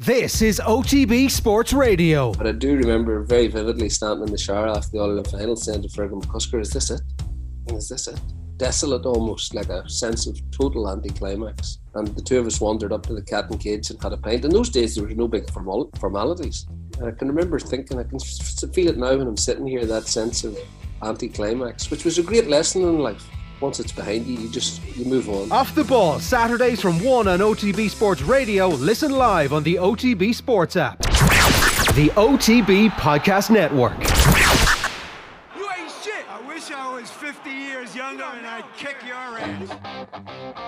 This is OTB Sports Radio. But I do remember very vividly standing in the shower after the All Ireland final saying to Fergal McCusker, Is this it? Is this it? Desolate almost, like a sense of total anticlimax. And the two of us wandered up to the cat and cage and had a pint. In those days, there was no big formal- formalities. And I can remember thinking, I can feel it now when I'm sitting here, that sense of anticlimax, which was a great lesson in life once it's behind you, you just you move on. Off the ball, Saturdays from 1 on OTB Sports Radio. Listen live on the OTB Sports app. The OTB Podcast Network. You ain't shit. I wish I was 50 years younger and I'd kick your ass.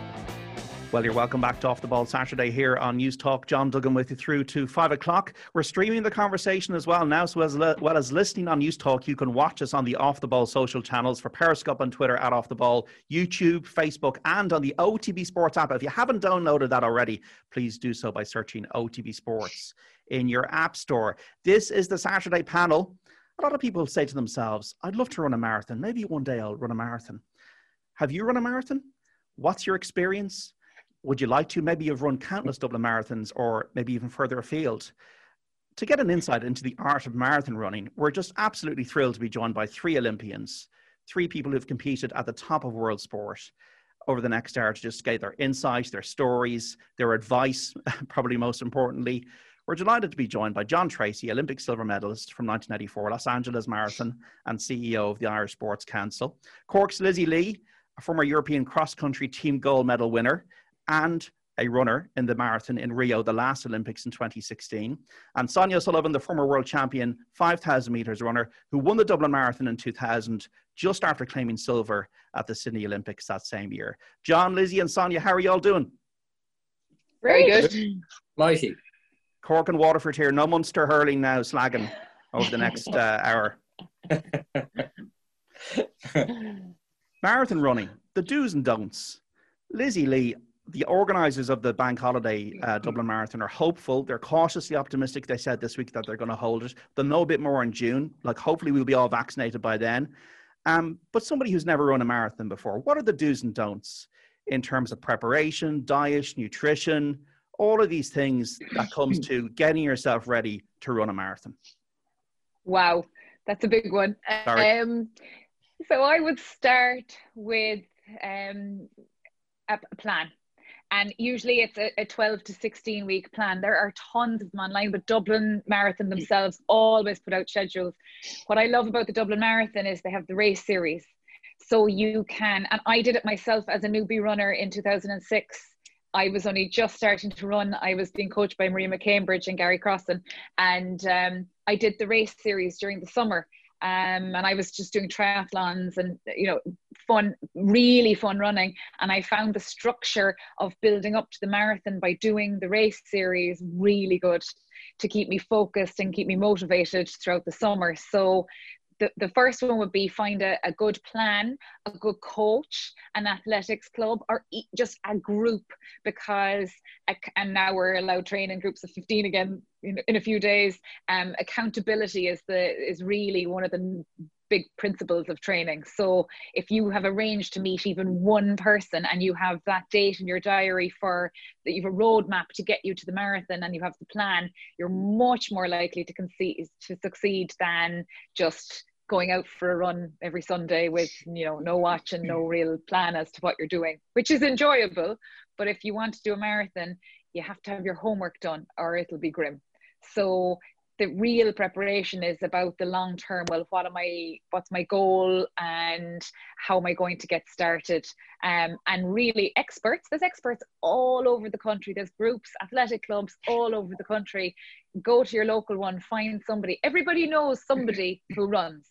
Well, you're welcome back to Off the Ball Saturday here on Newstalk. John Duggan with you through to five o'clock. We're streaming the conversation as well now, so as well as listening on Newstalk, you can watch us on the Off the Ball social channels for Periscope on Twitter at Off the Ball, YouTube, Facebook, and on the OTB Sports app. If you haven't downloaded that already, please do so by searching OTB Sports in your app store. This is the Saturday panel. A lot of people say to themselves, "I'd love to run a marathon. Maybe one day I'll run a marathon." Have you run a marathon? What's your experience? Would you like to? Maybe you've run countless Dublin marathons or maybe even further afield. To get an insight into the art of marathon running, we're just absolutely thrilled to be joined by three Olympians, three people who've competed at the top of world sport over the next hour to just get their insights, their stories, their advice, probably most importantly. We're delighted to be joined by John Treacy, Olympic silver medalist from 1994, Los Angeles Marathon, and CEO of the Irish Sports Council. Cork's Lizzie Lee, a former European cross country team gold medal winner, and a runner in the marathon in Rio, the last Olympics in 2016. And Sonia O'Sullivan, the former world champion 5,000 metres runner, who won the Dublin Marathon in 2000, just after claiming silver at the Sydney Olympics that same year. John, Lizzie, and Sonia, how are you all doing? Very good. Mighty. Cork and Waterford here. No Munster hurling now, slagging over the next uh, hour. Marathon running, the do's and don'ts. Lizzie Lee, the organisers of the bank holiday uh, Dublin Marathon are hopeful. They're cautiously optimistic. They said this week that they're going to hold it. They'll know a bit more in June. Like, hopefully, we'll be all vaccinated by then. Um, but somebody who's never run a marathon before, what are the do's and don'ts in terms of preparation, diet, nutrition, all of these things that comes to getting yourself ready to run a marathon? Wow, that's a big one. Um, so I would start with um, a plan and usually it's a, a, 12 to 16 week plan. There are tons of them online but dublin marathon themselves always put out schedules. What i love about the dublin marathon is they have the race series. So you can and i did it myself as a newbie runner in 2006 I was only just starting to run. I was being coached by Maria McCambridge and Gary Crossan, and um, I did the race series during the summer. Um, and I was just doing triathlons and you know fun, really fun running. And I found the structure of building up to the marathon by doing the race series really good to keep me focused and keep me motivated throughout the summer. So the, the first one would be find a, a good plan, a good coach, an athletics club, or just a group because, and now we're allowed training groups of 15 again in, in a few days. Um, accountability is the is really one of the big principles of training. So if you have arranged to meet even one person and you have that date in your diary for that you have a roadmap to get you to the marathon and you have the plan, you're much more likely to concede to succeed than just going out for a run every Sunday with you know no watch and no mm. real plan as to what you're doing, which is enjoyable. But if you want to do a marathon, you have to have your homework done, or it'll be grim. So the real preparation is about the long term. Well what am i what's my goal and how am i going to get started? Um, and really experts there's experts all over the country. There's groups athletic clubs all over the country. Go to your local one find somebody. Everybody knows somebody who runs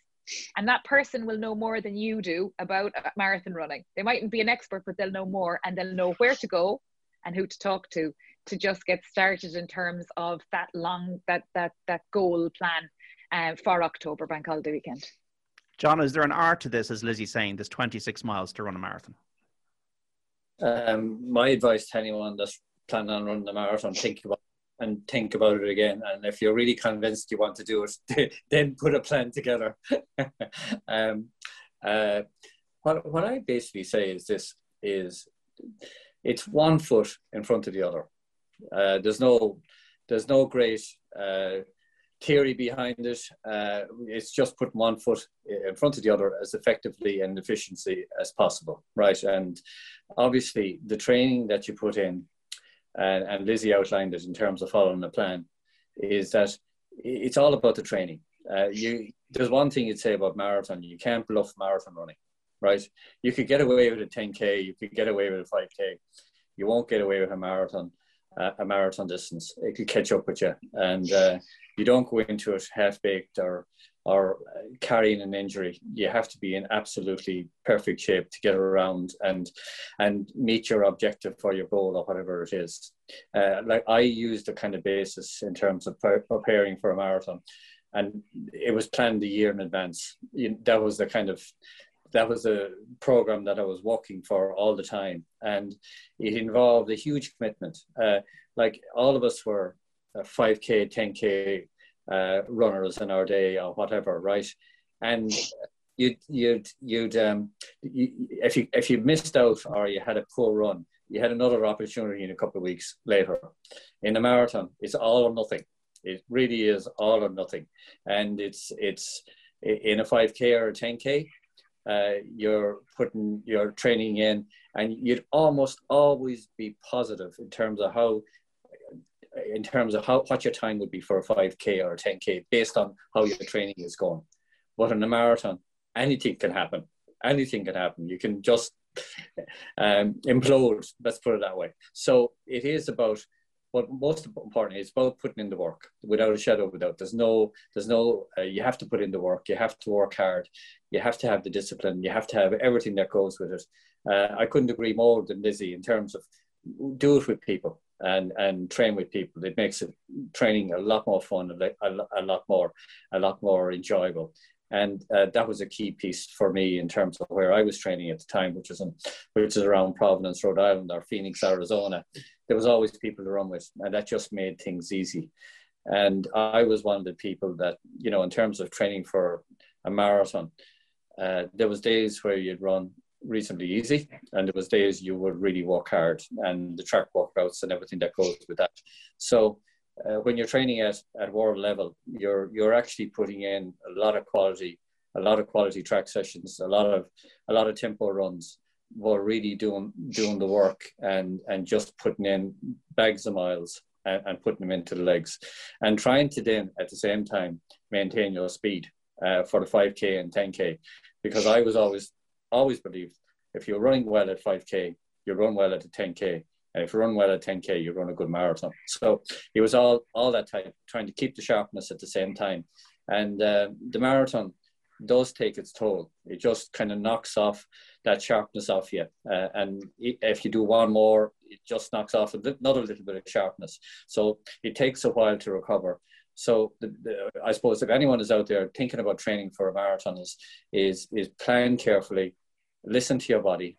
and that person will know more than you do about marathon running. They mightn't be an expert but they'll know more and they'll know where to go and who to talk to to just get started in terms of that long that that that goal plan uh, for October bank holiday weekend. John, is there an art to this, as Lizzie's saying, this 26 miles to run a marathon? Um, my advice to anyone that's planning on running a marathon, think about and think about it again. And if you're really convinced you want to do it, then put a plan together. um, uh, what, what I basically say is this is it's one foot in front of the other. Uh, there's no there's no great uh, theory behind it. Uh, it's just putting one foot in front of the other as effectively and efficiently as possible, right? And obviously, the training that you put in, and, and Lizzie outlined it in terms of following the plan, is that it's all about the training. Uh, you there's one thing you'd say about marathon: you can't bluff marathon running, right? You could get away with a 10k, you could get away with a 5k, you won't get away with a marathon uh, a marathon distance. It could catch up with you, and uh, you don't go into it half baked or or carrying an injury. You have to be in absolutely perfect shape to get around and and meet your objective for your goal or whatever it is. Uh, like I used the kind of basis in terms of preparing for a marathon, and it was planned a year in advance. That was the kind of that was a program that I was working for all the time, and it involved a huge commitment. Uh, like all of us were 5k, 10k uh, runners in our day or whatever, right? And you'd you'd you'd um, you, if you if you missed out or you had a poor run, you had another opportunity in a couple of weeks later. In a marathon, it's all or nothing. It really is all or nothing, and it's it's in a 5k or a 10k uh, you're putting your training in, and you'd almost always be positive in terms of how, in terms of how what your time would be for a 5k or a 10k based on how your training is going. But in a marathon, anything can happen. Anything can happen. You can just um, implode. Let's put it that way. So it is about but most important is about putting in the work without a shadow of a doubt. There's no, there's no, uh, you have to put in the work. You have to work hard. You have to have the discipline. You have to have everything that goes with it. Uh, I couldn't agree more than Lizzie in terms of do it with people and and train with people. It makes it training a lot more fun, a, a, a lot more, a lot more enjoyable. And uh, that was a key piece for me in terms of where I was training at the time, which was in, which is around Providence, Rhode Island, or Phoenix, Arizona. There was always people to run with, and that just made things easy. And I was one of the people that, you know, in terms of training for a marathon, uh, there was days where you'd run reasonably easy, and there was days you would really work hard, and the track workouts and everything that goes with that. So uh, when you're training at, at world level, you're you're actually putting in a lot of quality, a lot of quality track sessions, a lot of a lot of tempo runs. We're really doing doing the work and and just putting in bags of miles and, and putting them into the legs, and trying to then at the same time maintain your speed uh, for the 5k and 10k, because I was always always believed if you're running well at 5k, you run well at the 10k if you run well at 10k, you run a good marathon. So it was all all that type, trying to keep the sharpness at the same time. And uh, the marathon does take its toll. It just kind of knocks off that sharpness off you. Uh, and if you do one more, it just knocks off another little bit of sharpness. So it takes a while to recover. So the, the, I suppose if anyone is out there thinking about training for a marathon, is is is plan carefully, listen to your body,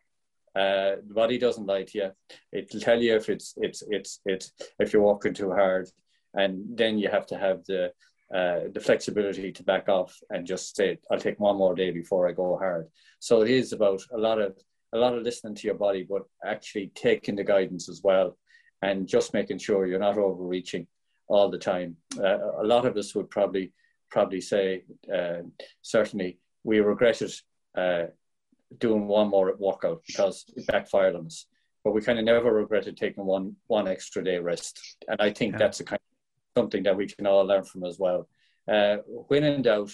uh, the body doesn't lie to you. It'll tell you if it's it's it's it's if you're walking too hard, and then you have to have the uh, the flexibility to back off and just say, "I'll take one more day before I go hard." So it is about a lot of a lot of listening to your body, but actually taking the guidance as well, and just making sure you're not overreaching all the time. Uh, a lot of us would probably probably say, uh, certainly, we regretted uh, doing one more workout because it backfired on us. But we kind of never regretted taking one one extra day rest, and I think yeah. that's a kind of something that we can all learn from as well. Uh, when in doubt,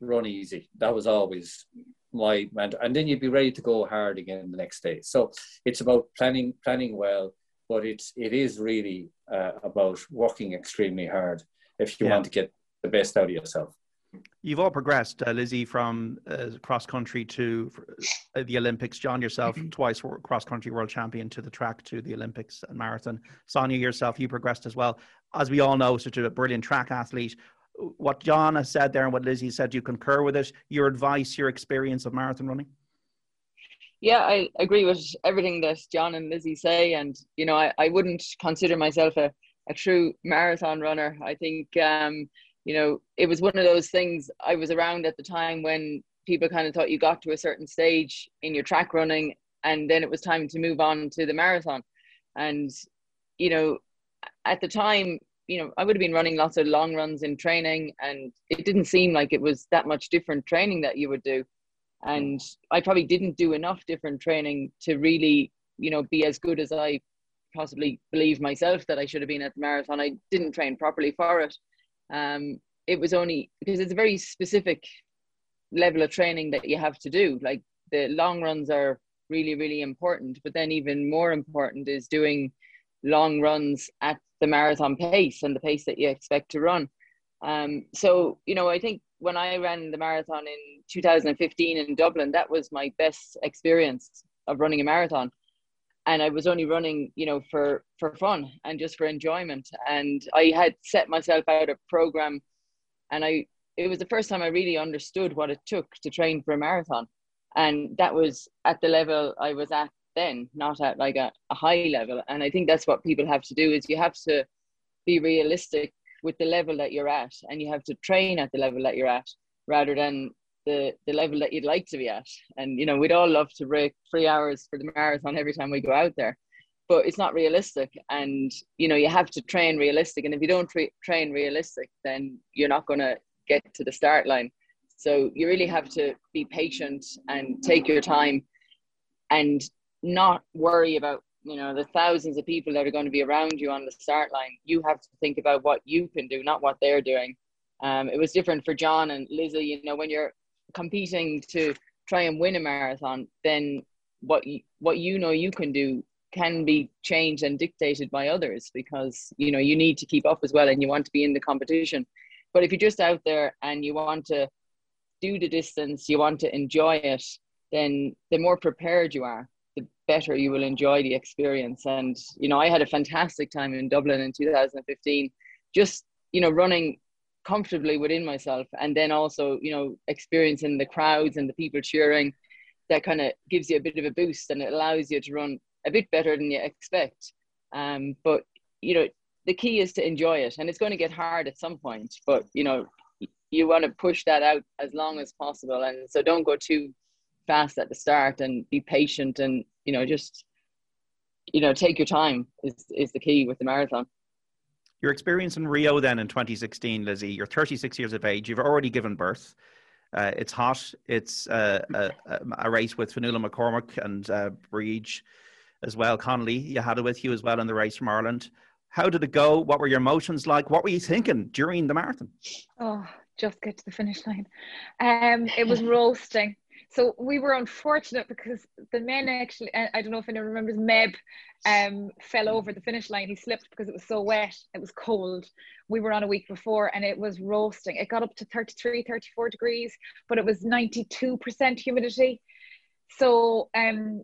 run easy. That was always my mentor, and then you'd be ready to go hard again the next day. So it's about planning planning well, but it's it is really uh, about working extremely hard if you yeah. want to get the best out of yourself. You've all progressed, uh, Lizzie, from uh, cross country to uh, the Olympics. John, yourself, twice cross country world champion to the track to the Olympics and marathon. Sonia, yourself, you progressed as well. As we all know, such a brilliant track athlete. What John has said there and what Lizzie said, do you concur with it? Your advice, your experience of marathon running? Yeah, I agree with everything that John and Lizzie say. And, you know, I, I wouldn't consider myself a, a true marathon runner. I think um, you know, it was one of those things I was around at the time when people kind of thought you got to a certain stage in your track running and then it was time to move on to the marathon. And, you know, at the time, you know, I would have been running lots of long runs in training and it didn't seem like it was that much different training that you would do. And I probably didn't do enough different training to really, you know, be as good as I possibly believe myself that I should have been at the marathon. I didn't train properly for it um, it was only because it's a very specific level of training that you have to do. Like the long runs are really, really important, but then even more important is doing long runs at the marathon pace and the pace that you expect to run. Um, so, you know, I think when I ran the marathon in 2015 in Dublin, that was my best experience of running a marathon and I was only running, you know, for for fun and just for enjoyment. And I had set myself out a program, and I it was the first time I really understood what it took to train for a marathon, and that was at the level I was at then, not at like a, a high level. And I think that's what people have to do is you have to be realistic with the level that you're at, and you have to train at the level that you're at, rather than the the level that you'd like to be at. And you know, we'd all love to break three hours for the marathon every time we go out there, but it's not realistic. And you know, you have to train realistic. And if you don't tra- train realistic, then you're not going to get to the start line. So you really have to be patient and take your time, and not worry about you know the thousands of people that are going to be around you on the start line. You have to think about what you can do, not what they're doing. Um, it was different for John and Lizzie. You know, when you're competing to try and win a marathon, then what you, what you know you can do can be changed and dictated by others because you know you need to keep up as well and you want to be in the competition. But if you're just out there and you want to do the distance, you want to enjoy it, then the more prepared you are, the better you will enjoy the experience. And you know, I had a fantastic time in Dublin in 2015, just you know running comfortably within myself. And then also you know experiencing the crowds and the people cheering that kind of gives you a bit of a boost and it allows you to run a bit better than you expect. Um, but you know the key is to enjoy it and it's going to get hard at some point but you know you want to push that out as long as possible. And so don't go too fast at the start and be patient and you know just you know take your time is is the key with the marathon your experience in Rio then in 2016, Lizzie, you're 36 years of age, you've already given birth. Uh, it's hot. It's uh, a, a, race with Fionnuala McCormick and uh, as well. Connolly, you had it with you as well in the race from Ireland. How did it go? What were your emotions like? What were you thinking during the marathon? Oh, just get to the finish line. Um, it was roasting. So we were unfortunate because the men actually, I don't know if anyone remembers, Meb um, fell over the finish line. He slipped because it was so wet. It was cold. We were on a week before and it was roasting. It got up to 33, 34 degrees, but it was 92% humidity. So um,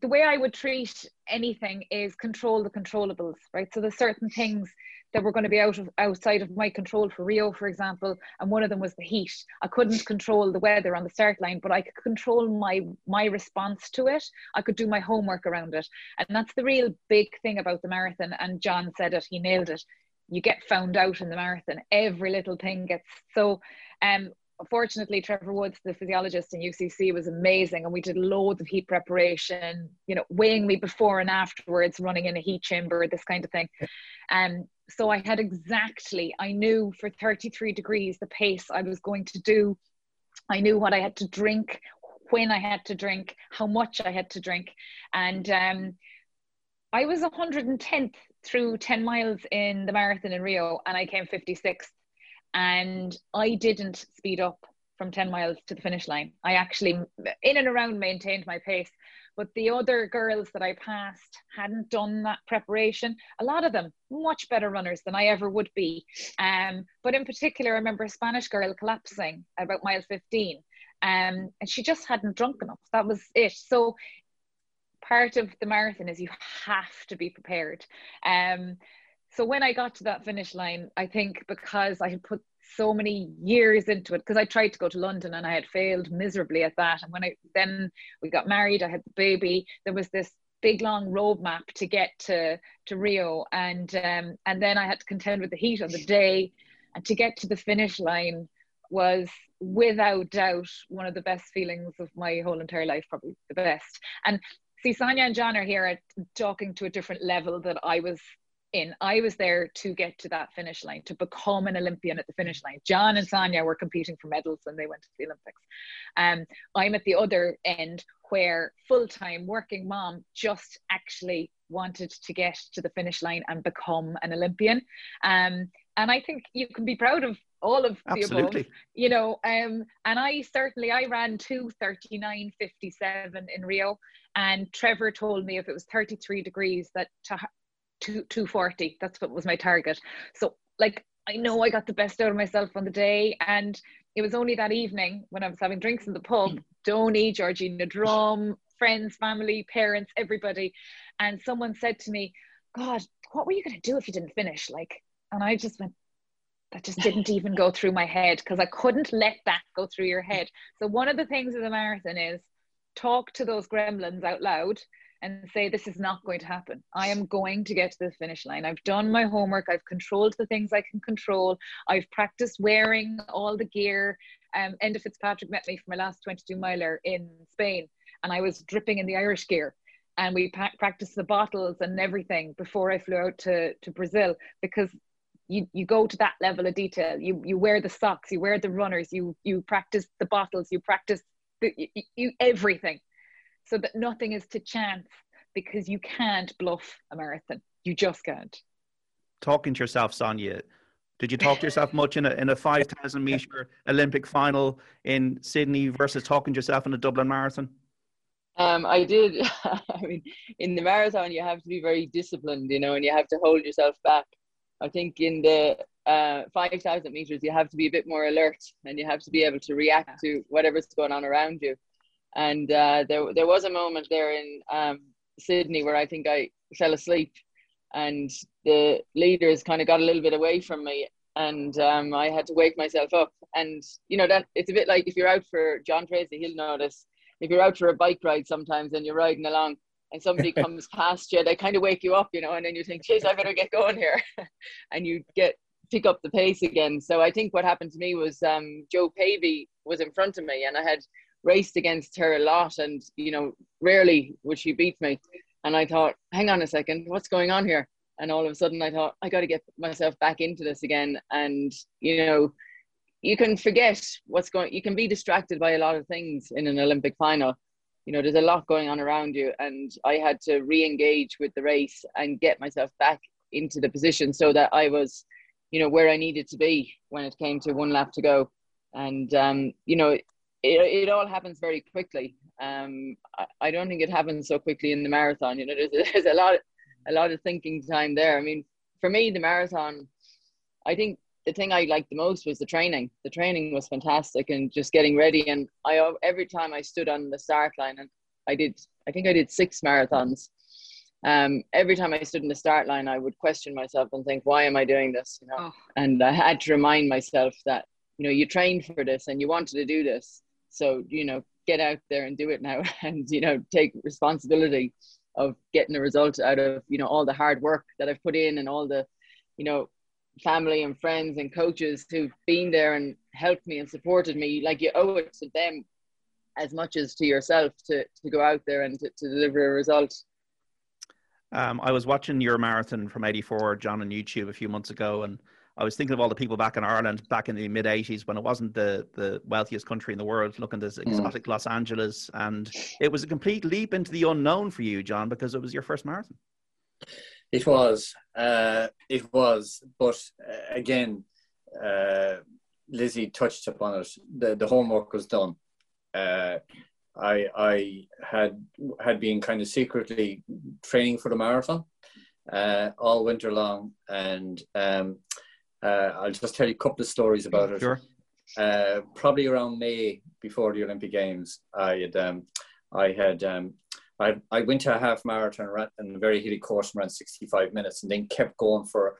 the way I would treat anything is control the controllables, right? So there's certain things that were going to be out of outside of my control for Rio, for example, and one of them was the heat. I couldn't control the weather on the start line, but I could control my my response to it. I could do my homework around it, and that's the real big thing about the marathon. And John said it; he nailed it. You get found out in the marathon. Every little thing gets so. Um, fortunately trevor woods the physiologist in ucc was amazing and we did loads of heat preparation you know weighing me before and afterwards running in a heat chamber this kind of thing um, so I had exactly, I knew for 33 degrees the pace I was going to do. I knew what I had to drink, when I had to drink, how much I had to drink. And um, I was 110th through 10 miles in the marathon in Rio, and I came 56th. And I didn't speed up from 10 miles to the finish line. I actually, in and around, maintained my pace but the other girls that I passed hadn't done that preparation. A lot of them much better runners than I ever would be. Um, but in particular, I remember a Spanish girl collapsing about mile 15. Um, and she just hadn't drunk enough. That was it. So part of the marathon is you have to be prepared. Um, so when I got to that finish line, I think because I had put so many years into it, because I tried to go to London and I had failed miserably at that. And when I then we got married, I had the baby. There was this big long roadmap to get to to Rio, and um, and then I had to contend with the heat on the day, and to get to the finish line was without doubt one of the best feelings of my whole entire life, probably the best. And see, Sonia and John are here at, talking to a different level that I was in. I was there to get to that finish line, to become an Olympian at the finish line. John and Sonia were competing for medals when they went to the Olympics. Um, I'm at the other end where full time working mom just actually wanted to get to the finish line and become an Olympian. Um, and I think you can be proud of all of Absolutely. the above, you know. Um, and I certainly I ran 239.57 in Rio, and Trevor told me if it was 33 degrees that to, to 240, that's what was my target. So like I know I got the best out of myself on the day, and it was only that evening when I was having drinks in the pub, mm. Donny, Georgina Drum, friends, family, parents, everybody, and someone said to me, "God, what were you going to do if you didn't finish?" Like, and I just went, that just didn't even go through my head because I couldn't let that go through your head. So one of the things of the marathon is talk to those gremlins out loud and say this is not going to happen. I am going to get to the finish line. I've done my homework. I've controlled the things I can control. I've practiced wearing all the gear. Um, Enda Fitzpatrick met me for my last 22 miler in Spain, and I was dripping in the Irish gear. And we pa- practiced the bottles and everything before I flew out to, to Brazil because you you go to that level of detail you you wear the socks you wear the runners you you practice the bottles you practice the, you, you everything so that nothing is to chance because you can't bluff a marathon you just can't talking to yourself sonia did you talk to yourself much in a, in a 5000 meter olympic final in sydney versus talking to yourself in a dublin marathon um, I did. I mean, in the marathon, you have to be very disciplined, you know, and you have to hold yourself back. I think in the uh, 5,000 meters, you have to be a bit more alert and you have to be able to react to whatever's going on around you. And uh, there, there was a moment there in um, Sydney where I think I fell asleep and the leaders kind of got a little bit away from me and um, I had to wake myself up. And, you know, that it's a bit like if you're out for John Treacy, he'll notice. If you're out for a bike ride sometimes and you're riding along and somebody comes past you, they kind of wake you up, you know, and then you think, geez, I better get going here. and you get pick up the pace again. So I think what happened to me was um, Jo Pavey was in front of me and I had raced against her a lot and, you know, rarely would she beat me. And I thought, hang on a second, what's going on here? And all of a sudden I thought, I got to get myself back into this again. And, you know, you can forget what's going, you can be distracted by a lot of things in an Olympic final you know there's a lot going on around you and i had to re-engage with the race and get myself back into the position so that i was you know where i needed to be when it came to one lap to go and um, you know it, it all happens very quickly um, I, I, don't think it happens so quickly in the marathon you know there's, there's a lot a lot of thinking time there i mean for me the marathon i think the thing I liked the most was the training. The training was fantastic and just getting ready. And I every time I stood on the start line, and I did, I think I did six marathons. Um, every time I stood in the start line, I would question myself and think, why am I doing this? You know, oh. and I had to remind myself that you know you trained for this and you wanted to do this, so you know get out there and do it now, and you know take responsibility of getting a result out of you know all the hard work that I've put in and all the you know family and friends and coaches who've been there and helped me and supported me. Like you owe it to them as much as to yourself to, to go out there and to, to deliver a result. Um, i was watching your marathon from 84 john on youtube a few months ago and i was thinking of all the people back in ireland back in the mid 80s when it wasn't the, the wealthiest country in the world looking at this mm. exotic mm. los angeles and it was a complete leap into the unknown for you john because it was your first marathon it was. Uh, it was. But uh, again, uh, Lizzie touched upon it. The, the homework was done. Uh, I I had had been kind of secretly training for the marathon uh, all winter long, and um, uh, I'll just tell you a couple of stories about it. Sure. Uh, probably around May before the Olympic Games, I had um, I had um, I, I went to a half marathon and a very hilly course and ran 65 minutes, and then kept going for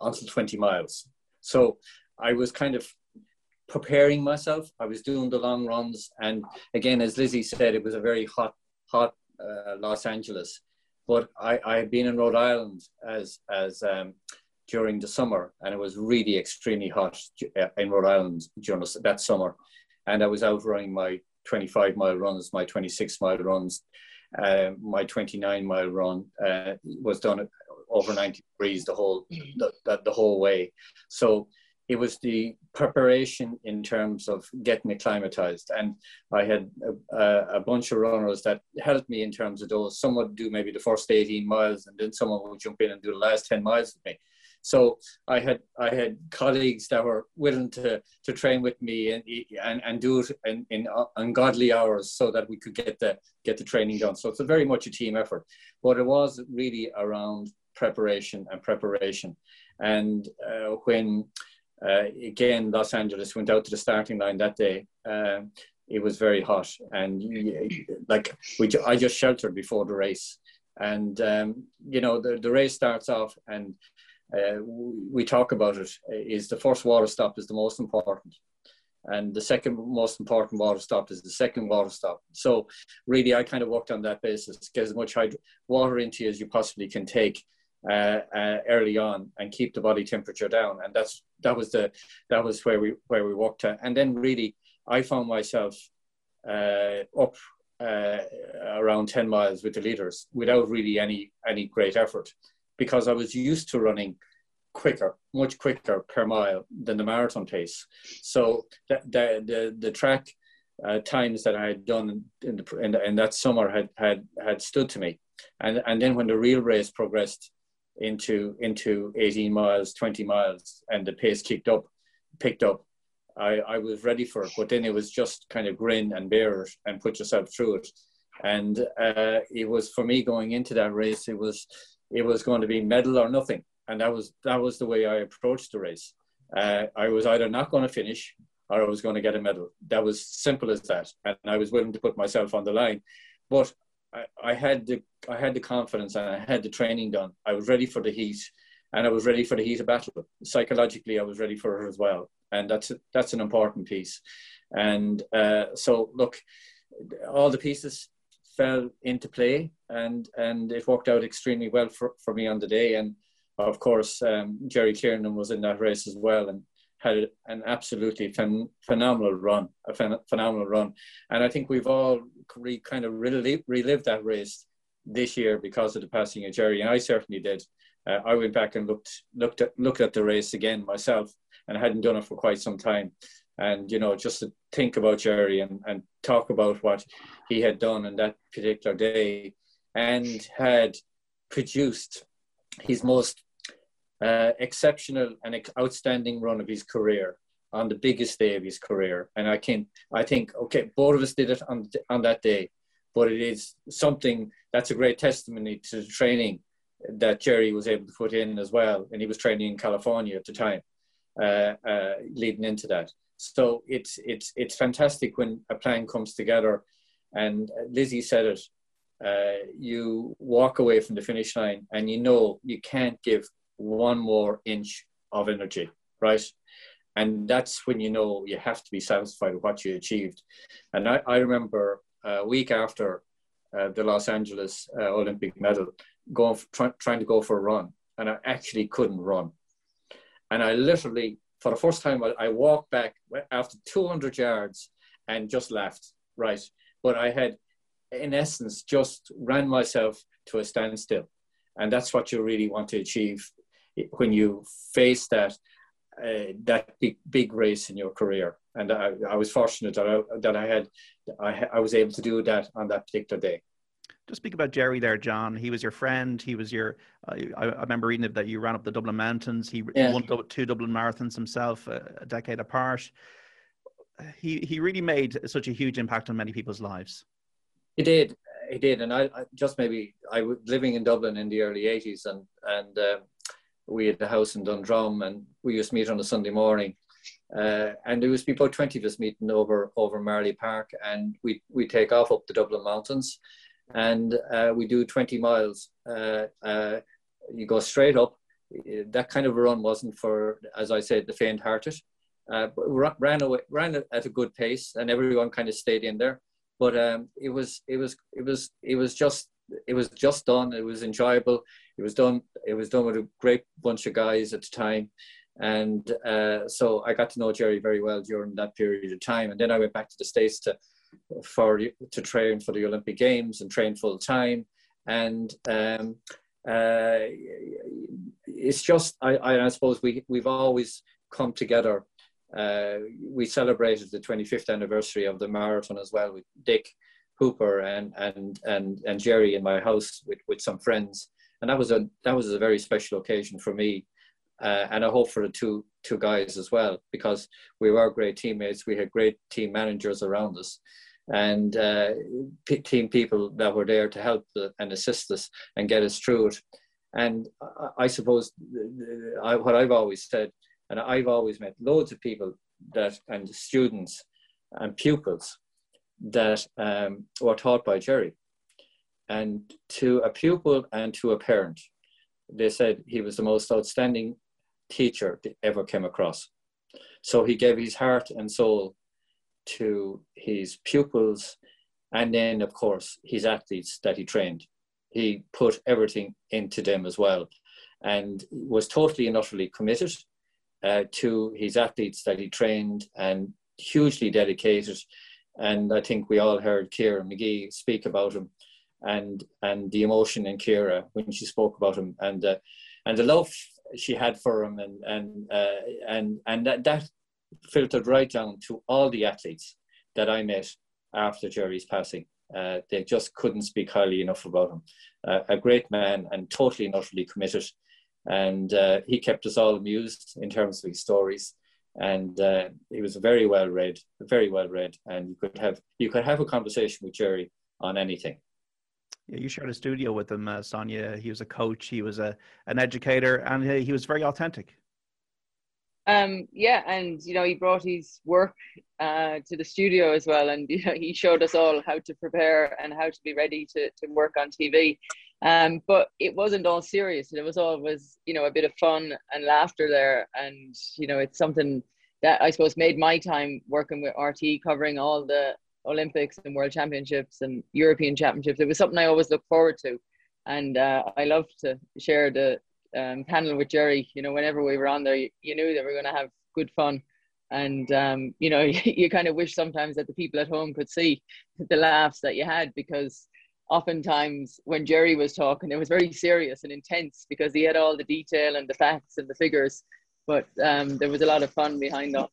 until 20 miles. So I was kind of preparing myself. I was doing the long runs, and again, as Lizzie said, it was a very hot, hot uh, Los Angeles. But I, I had been in Rhode Island as as um, during the summer, and it was really extremely hot uh, in Rhode Island during that summer. And I was out running my 25 mile runs, my 26 mile runs, uh, my 29 mile run uh, was done over 90 degrees the whole the, the, the whole way. So it was the preparation in terms of getting acclimatized. And I had a, a, bunch of runners that helped me in terms of those. Some would do maybe the first 18 miles, and then someone would jump in and do the last 10 miles with me. So I had I had colleagues that were willing to to train with me and and, and do it in, in ungodly hours so that we could get the get the training done. So it's a very much a team effort, but it was really around preparation and preparation. And uh, when uh, again, Los Angeles went out to the starting line that day. Uh, it was very hot, and like we, I just sheltered before the race, and um, you know the the race starts off, and uh, we talk about it. Is the first water stop is the most important, and the second most important water stop is the second water stop. So really, I kind of worked on that basis: get as much water into you as you possibly can take uh, uh, early on and keep the body temperature down. And that's that was the that was where we where we worked at. And then really, I found myself uh, up uh, around ten miles with the leaders without really any any great effort, because I was used to running quicker, much quicker per mile than the marathon pace. So the the the, the track. Uh, times that I had done in, the, in, the, in that summer had, had had stood to me, and and then when the real race progressed, into into 18 miles, 20 miles, and the pace kicked up, picked up. I, I was ready for it, but then it was just kind of grin and bear it and put yourself through it. And uh, it was for me going into that race. It was it was going to be medal or nothing, and that was that was the way I approached the race. Uh, I was either not going to finish or I was going to get a medal. That was simple as that, and I was willing to put myself on the line. But I, I had the I had the confidence and I had the training done. I was ready for the heat, and I was ready for the heat of battle. Psychologically, I was ready for it as well, and that's that's an important piece. And uh, so, look, all the pieces fell into play, and and it worked out extremely well for, for me on the day. And of course, um, Jerry Kiernan was in that race as well, and had an absolutely phen- phenomenal run, a phen- phenomenal run. And I think we've all re- kind of relive- relived that race this year because of the passing of Jerry, and I certainly did. Uh, I went back and looked looked at looked at the race again myself, and I hadn't done it for quite some time. And you know, just to think about Jerry and, and talk about what he had done on that particular day, and had produced his most uh, exceptional and outstanding run of his career on the biggest day of his career. And I can, I think, okay, both of us did it on on that day, but it is something that's a great testimony to the training that Jerry was able to put in as well. And he was training in California at the time, uh, uh, leading into that. So it's it's it's fantastic when a plan comes together. And Lizzie said it. Uh, you walk away from the finish line, and you know you can't give one more inch of energy, right? And that's when you know you have to be satisfied with what you achieved. And I, I remember a week after uh, the Los Angeles uh, Olympic medal, going try, trying to go for a run, and I actually couldn't run. And I literally, for the first time, I, I walked back after 200 yards and just left, right? But I had, in essence, just ran myself to a standstill. And that's what you really want to achieve when you face that uh, that big big race in your career. And I, I was fortunate that I, that I had I, I was able to do that on that particular day. Just speak about Jerry there, John. He was your friend. He was your. Uh, I, I, remember reading that you ran up the Dublin Mountains. He, yeah. won two Dublin marathons himself, a, a decade apart. he he really made such a huge impact on many people's lives. He did, he did, and I, I just maybe I was living in Dublin in the early '80s, and and uh, we had a house in Dundrum, and we used to meet on a Sunday morning. Uh, and there was about 20 of us meeting over over Marlay Park, and we we take off up the Dublin Mountains, and uh, we do 20 miles. Uh, uh, you go straight up. That kind of run wasn't for, as I said, the faint-hearted. Uh, ran away, ran at a good pace, and everyone kind of stayed in there. But um, it was, it was, it was, it was just, it was just done. It was enjoyable. It was done. It was done with a great bunch of guys at the time, and uh, so I got to know Jerry very well during that period of time. And then I went back to the states to for to train for the Olympic Games and train full time. And um, uh, it's just I, I suppose we we've always come together. Uh, we celebrated the 25th anniversary of the marathon as well with Dick Hooper and and and and Jerry in my house with with some friends, and that was a that was a very special occasion for me, uh, and I hope for the two two guys as well because we were great teammates. We had great team managers around us, and uh, team people that were there to help and assist us and get us through it. And I, I suppose I, what I've always said and I've always met loads of people that, and students and pupils that um, were taught by Jerry. And to a pupil and to a parent, they said he was the most outstanding teacher they ever came across. So he gave his heart and soul to his pupils and then, of course, his athletes that he trained. He put everything into them as well and was totally and utterly committed uh, to his athletes that he trained and hugely dedicated. And I think we all heard Ciara Mageean speak about him and and the emotion in Ciara when she spoke about him and uh, and the love she had for him and and uh, and and that, that filtered right down to all the athletes that I met after Jerry's passing. Uh, they just couldn't speak highly enough about him. Uh, a great man and totally and utterly committed and uh, he kept us all amused in terms of his stories. And uh, he was very well read, very well read, and you could have you could have a conversation with Jerry on anything. Yeah, you shared a studio with him, uh, Sonia. He was a coach, he was a an educator, and he, he was very authentic. Um, yeah, and you know he brought his work uh, to the studio as well, and you know he showed us all how to prepare and how to be ready to, to work on TV. Um, but it wasn't all serious. It was always, you know, a bit of fun and laughter there. And, you know, it's something that I suppose made my time working with RTÉ, covering all the Olympics and World Championships and European Championships. It was something I always look forward to. And uh, I loved to share the um, panel with Jerry. You know, whenever we were on there, you, you knew that we were going to have good fun. And, um, you know, you, you kind of wish sometimes that the people at home could see the laughs that you had because oftentimes when Jerry was talking, it was very serious and intense because he had all the detail and the facts and the figures. But um, there was a lot of fun behind that.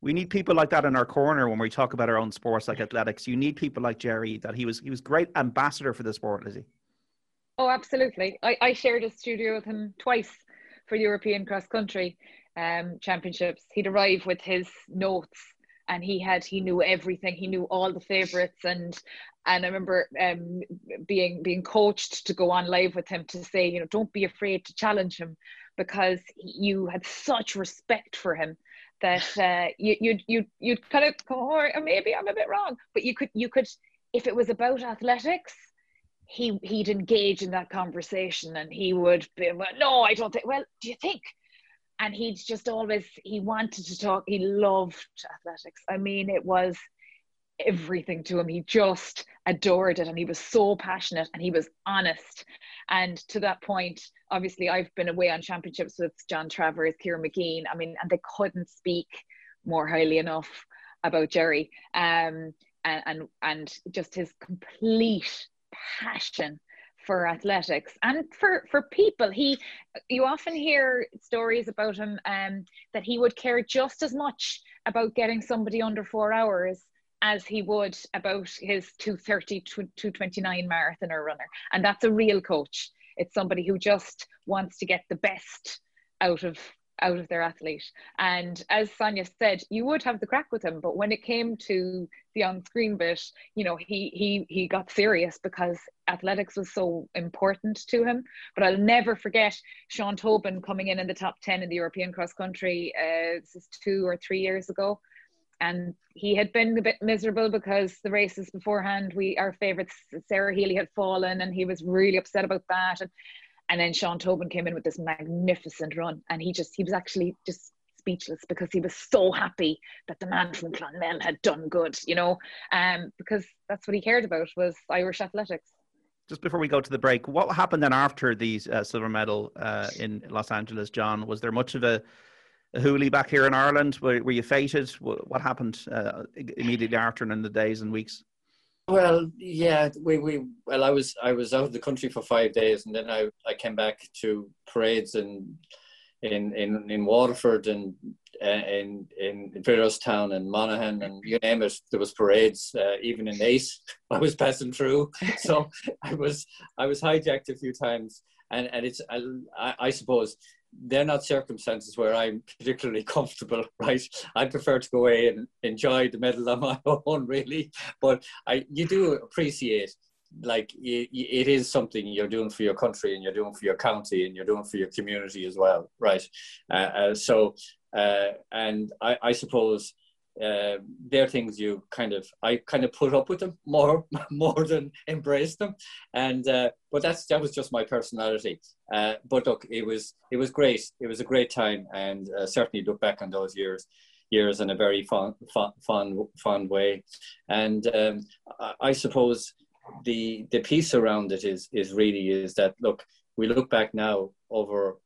We need people like that in our corner when we talk about our own sports like athletics. You need people like Jerry. That he was he was great ambassador for the sport, Lizzie. Oh, absolutely. I, I shared a studio with him twice for European cross country um, championships. He'd arrive with his notes and he had he knew everything he knew all the favorites and and I remember um, being being coached to go on live with him to say you know don't be afraid to challenge him because you had such respect for him that uh, you you you you'd kind of oh, maybe I'm a bit wrong. But you could you could if it was about athletics he he'd engage in that conversation and he would be well, no I don't think well do you think? And he'd just always he wanted to talk he loved athletics. I mean it was everything to him. He just adored it and he was so passionate and he was honest and to that point obviously i've been away on championships with john travers Ciara Mageean i mean and they couldn't speak more highly enough about jerry. Um, and and and just his complete passion for athletics and for for people. He you often hear stories about him um, that he would care just as much about getting somebody under four hours as he would about his 230 to 229 marathoner runner and that's a real coach it's somebody who just wants to get the best out of out of their athlete. And as Sonia said, you would have the crack with him, but when it came to the on-screen bit, you know, he he he got serious because athletics was so important to him. But I'll never forget Sean Tobin coming in in the top ten in the European cross country. Uh, this is two or three years ago. And he had been a bit miserable because the races beforehand, we our favourite Sarah Healy had fallen, and he was really upset about that. And and then Sean Tobin came in with this magnificent run, and he just he was actually just speechless because he was so happy that the man from Clonmel had done good, you know, um, because that's what he cared about was Irish athletics. Just before we go to the break, what happened then after the uh, silver medal uh, in Los Angeles, John? Was there much of a, a hoolie back here in Ireland? Were, were you fated? What happened uh, immediately after and in the days and weeks? Well, yeah, we, we well, I was I was out of the country for five days, and then I, I came back to parades in in in, in Waterford and uh, in in Town and Monaghan and you name it. There was parades, uh, even in Ace. I was passing through, so I was I was hijacked a few times, and and it's I, I suppose they're not circumstances where I'm particularly comfortable, right? I prefer to go away and enjoy the medal on my own, really. But I, you do appreciate, like, it is something you're doing for your country and you're doing for your county and you're doing for your community as well, right? Uh, uh, so, uh, and I, I suppose uh, they're things you kind of I kind of put up with them more more than embrace them, and uh, but that's that was just my personality. Uh, but look, it was it was great. It was a great time, and uh, certainly look back on those years years in a very fun fun fun, way. And um, I, I suppose the the piece around it is is really is that look we look back now over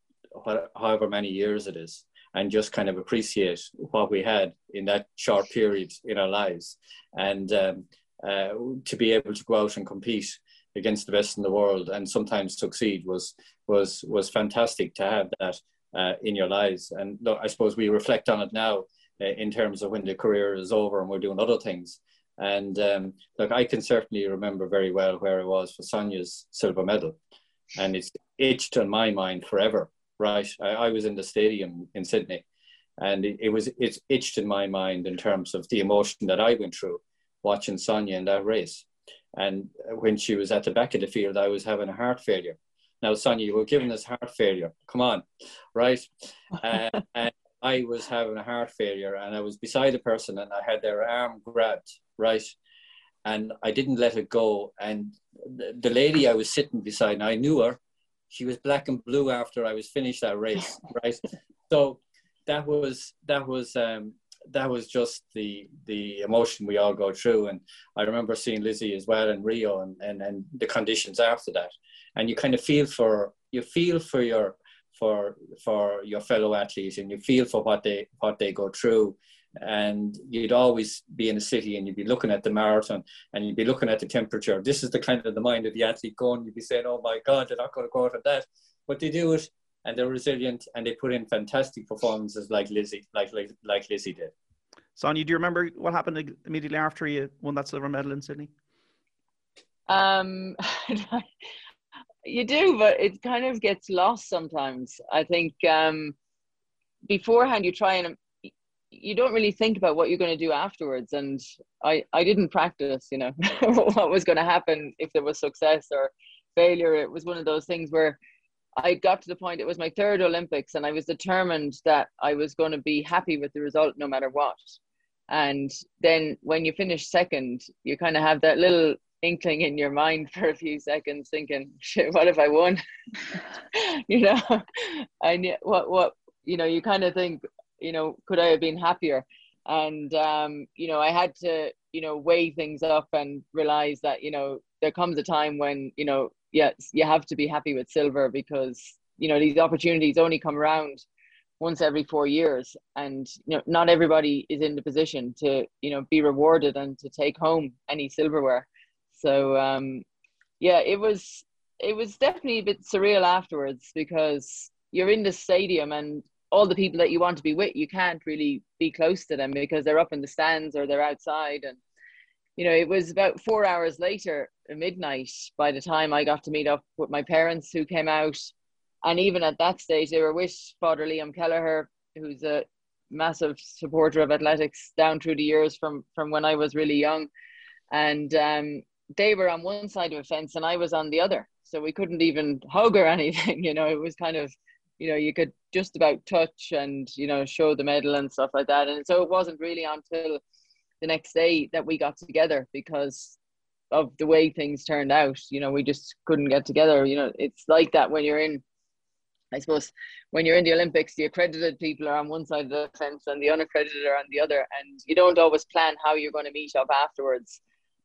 however many years it is and just kind of appreciate what we had in that short period in our lives. And um, uh, to be able to go out and compete against the best in the world and sometimes succeed was was was fantastic to have that uh, in your lives. And look, I suppose we reflect on it now uh, in terms of when the career is over and we're doing other things. And um, look I can certainly remember very well where I was for Sonia's silver medal. And it's etched on my mind forever right? I, I was in the stadium in Sydney, and it, it, was it's itched in my mind in terms of the emotion that I went through watching Sonia in that race. And when she was at the back of the field, I was having a heart failure. Now, Sonia, you were given this heart failure. Come on, right? uh, and I was having a heart failure, and I was beside a person, and I had their arm grabbed, right? And I didn't let it go. And the, the lady I was sitting beside, I knew her, she was black and blue after I was finished that race, right? So that was that was um, that was just the the emotion we all go through. And I remember seeing Lizzie as well in Rio and, and, and the conditions after that. And you kind of feel for you feel for your for for your fellow athletes and you feel for what they what they go through and you'd always be in a city and you'd be looking at the marathon and you'd be looking at the temperature. This is the kind of the mind of the athlete going. You'd be saying, "Oh my God, they're not going to go out of that," but they do it and they're resilient and they put in fantastic performances like Lizzie, like like, like Lizzie did. Sonia, do you remember what happened immediately after you won that silver medal in Sydney? Um, you do, but it kind of gets lost sometimes. I think um, beforehand you try and you don't really think about what you're going to do afterwards and i i didn't practice you know what was going to happen if there was success or failure. It was one of those things where i got to the point it was my third olympics and i was determined that i was going to be happy with the result no matter what. And then when you finish second you kind of have that little inkling in your mind for a few seconds thinking shit what if i won? You know? And what what you know you kind of think you know, could I have been happier? And um, you know, I had to, you know, weigh things up and realize that, you know, there comes a time when, you know, yes, you have to be happy with silver because, you know, these opportunities only come around once every four years and you know not everybody is in the position to you know be rewarded and to take home any silverware so um yeah it was it was definitely a bit surreal afterwards because you're in the stadium and all the people that you want to be with, you can't really be close to them because they're up in the stands or they're outside. And, you know, it was about four hours later, midnight, by the time I got to meet up with my parents who came out. and even at that stage, they were with Father Liam Kelleher, who's a massive supporter of athletics down through the years from from when I was really young, and um, they were on one side of a fence and I was on the other, so we couldn't even hug or anything. You know, it was kind of, you know, you could just about touch and you know show the medal and stuff like that, and so it wasn't really until the next day that we got together because of the way things turned out. You know, we just couldn't get together. You know, it's like that when you're in I suppose when you're in the Olympics, the accredited people are on one side of the fence and the unaccredited are on the other, and you don't always plan how you're going to meet up afterwards.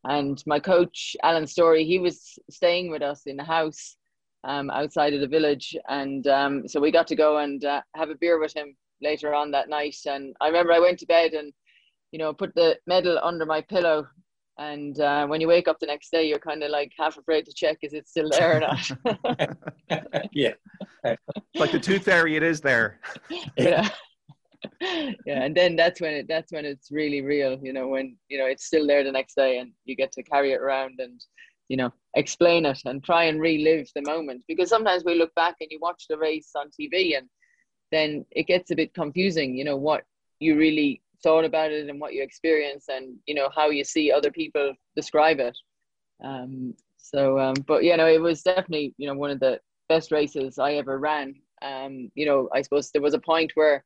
And my coach, Alan Storey, he was staying with us in the house um, outside of the village, and um, so we got to go and uh, have a beer with him later on that night. And I remember I went to bed and you know put the medal under my pillow. And uh, when you wake up the next day you're kind of like half afraid to check is it still there or not? Yeah. Like the tooth fairy it is there. Yeah. Yeah and then that's when it that's when it's really real you know when you know it's still there the next day and you get to carry it around and you know explain it and try and relive the moment. Because sometimes we look back and you watch the race on tv and then it gets a bit confusing you know what you really thought about it and what you experience and you know how you see other people describe it. Um so um but you know it was definitely you know one of the best races i ever ran. Um you know i suppose there was a point where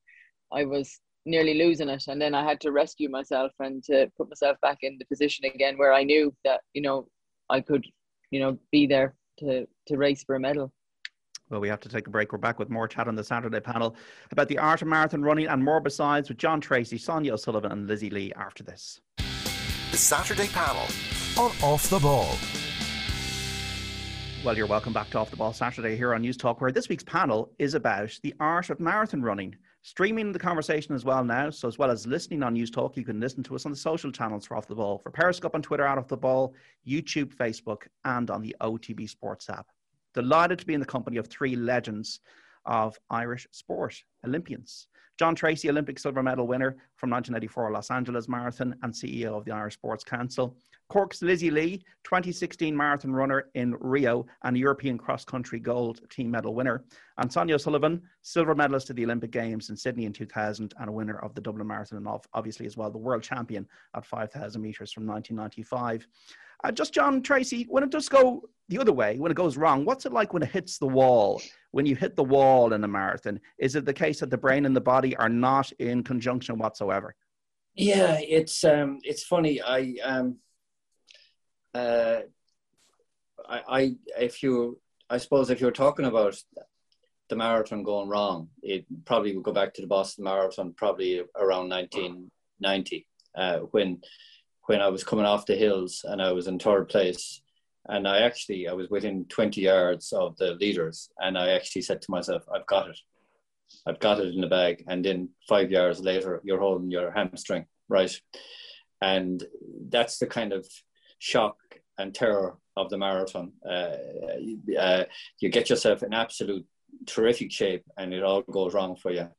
i was nearly losing it and then i had to rescue myself and to put myself back in the position again where i knew that you know i could you know be there to to race for a medal well, we have to take a break. We're back with more chat on the Saturday panel about the art of marathon running and more besides with John Treacy, Sonia O'Sullivan, and Lizzie Lee after this. The Saturday panel on Off the Ball. Well, you're welcome back to Off the Ball Saturday here on Newstalk, where this week's panel is about the art of marathon running. Streaming the conversation as well now, so as well as listening on Newstalk, you can listen to us on the social channels for Off the Ball, for Periscope on Twitter, out of the Ball, YouTube, Facebook, and on the OTB Sports app. Delighted to be in the company of three legends of Irish sport, Olympians. John Treacy, Olympic silver medal winner from 1984 Los Angeles Marathon and CEO of the Irish Sports Council. Cork's Lizzie Lee, 2016 marathon runner in Rio and European cross country gold team medal winner. And Sonia O'Sullivan, silver medalist at the Olympic Games in Sydney in 2000 and a winner of the Dublin Marathon and obviously as well the world champion at 5,000 metres from 1995. Uh, just John Treacy, when it does go the other way, when it goes wrong, what's it like when it hits the wall? When you hit the wall in a marathon, is it the case that the brain and the body are not in conjunction whatsoever? Yeah, it's um, it's funny. I um, uh, I, I if you I suppose if you're talking about the marathon going wrong, it probably would go back to the Boston Marathon, probably around 1990, uh, when when I was coming off the hills and I was in third place. And I actually, I was within 20 yards of the leaders. And I actually said to myself, I've got it. I've got it in the bag. And then five yards later, you're holding your hamstring, right? And that's the kind of shock and terror of the marathon. Uh, uh, you get yourself in absolute terrific shape and it all goes wrong for you.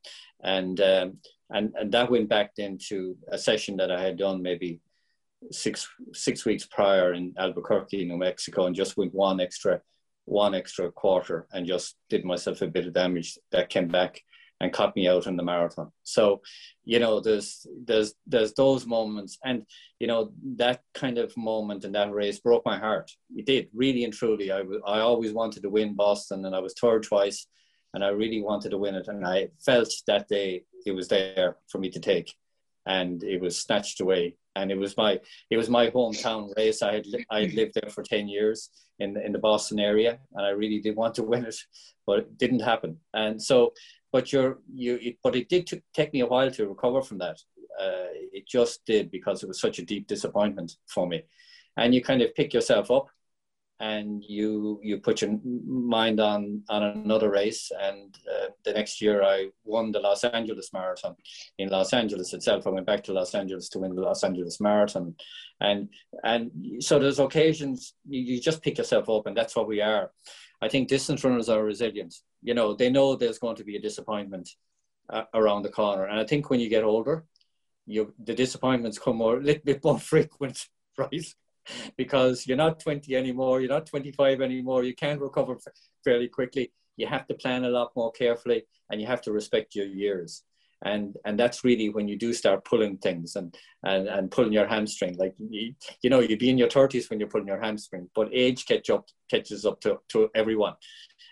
And, um, and, and that went back into a session that I had done maybe six six weeks prior in Albuquerque, New Mexico, and just went one extra one extra quarter and just did myself a bit of damage that came back and caught me out in the marathon. So, you know, there's there's there's those moments, and you know that kind of moment in that race broke my heart. It did really and truly. I I always wanted to win Boston, and I was third twice, and I really wanted to win it, and I felt that day it was there for me to take, and it was snatched away and it was my it was my hometown race. I had I had lived there for ten years in in the Boston area, and I really did want to win it, but it didn't happen. And so, but you're you it, but it did t- take me a while to recover from that. Uh, it just did because it was such a deep disappointment for me, and you kind of pick yourself up and you you put your mind on on another race. And uh, the next year i won the los angeles marathon in los angeles itself. I went back to los angeles to win the los angeles marathon. And and so there's occasions you, just pick yourself up and that's what we are. I think distance runners are resilient. You know they know there's going to be a disappointment uh, around the corner. And i think when you get older you the disappointments come more a little bit more frequent right because you're not 20 anymore, you're not 25 anymore, you can't recover fairly quickly. you have to plan a lot more carefully and you have to respect your years. And and that's really when you do start pulling things and and, and pulling your hamstring. Like you, you know you'd be in your 30s when you're pulling your hamstring but age catch up catches up to, to everyone.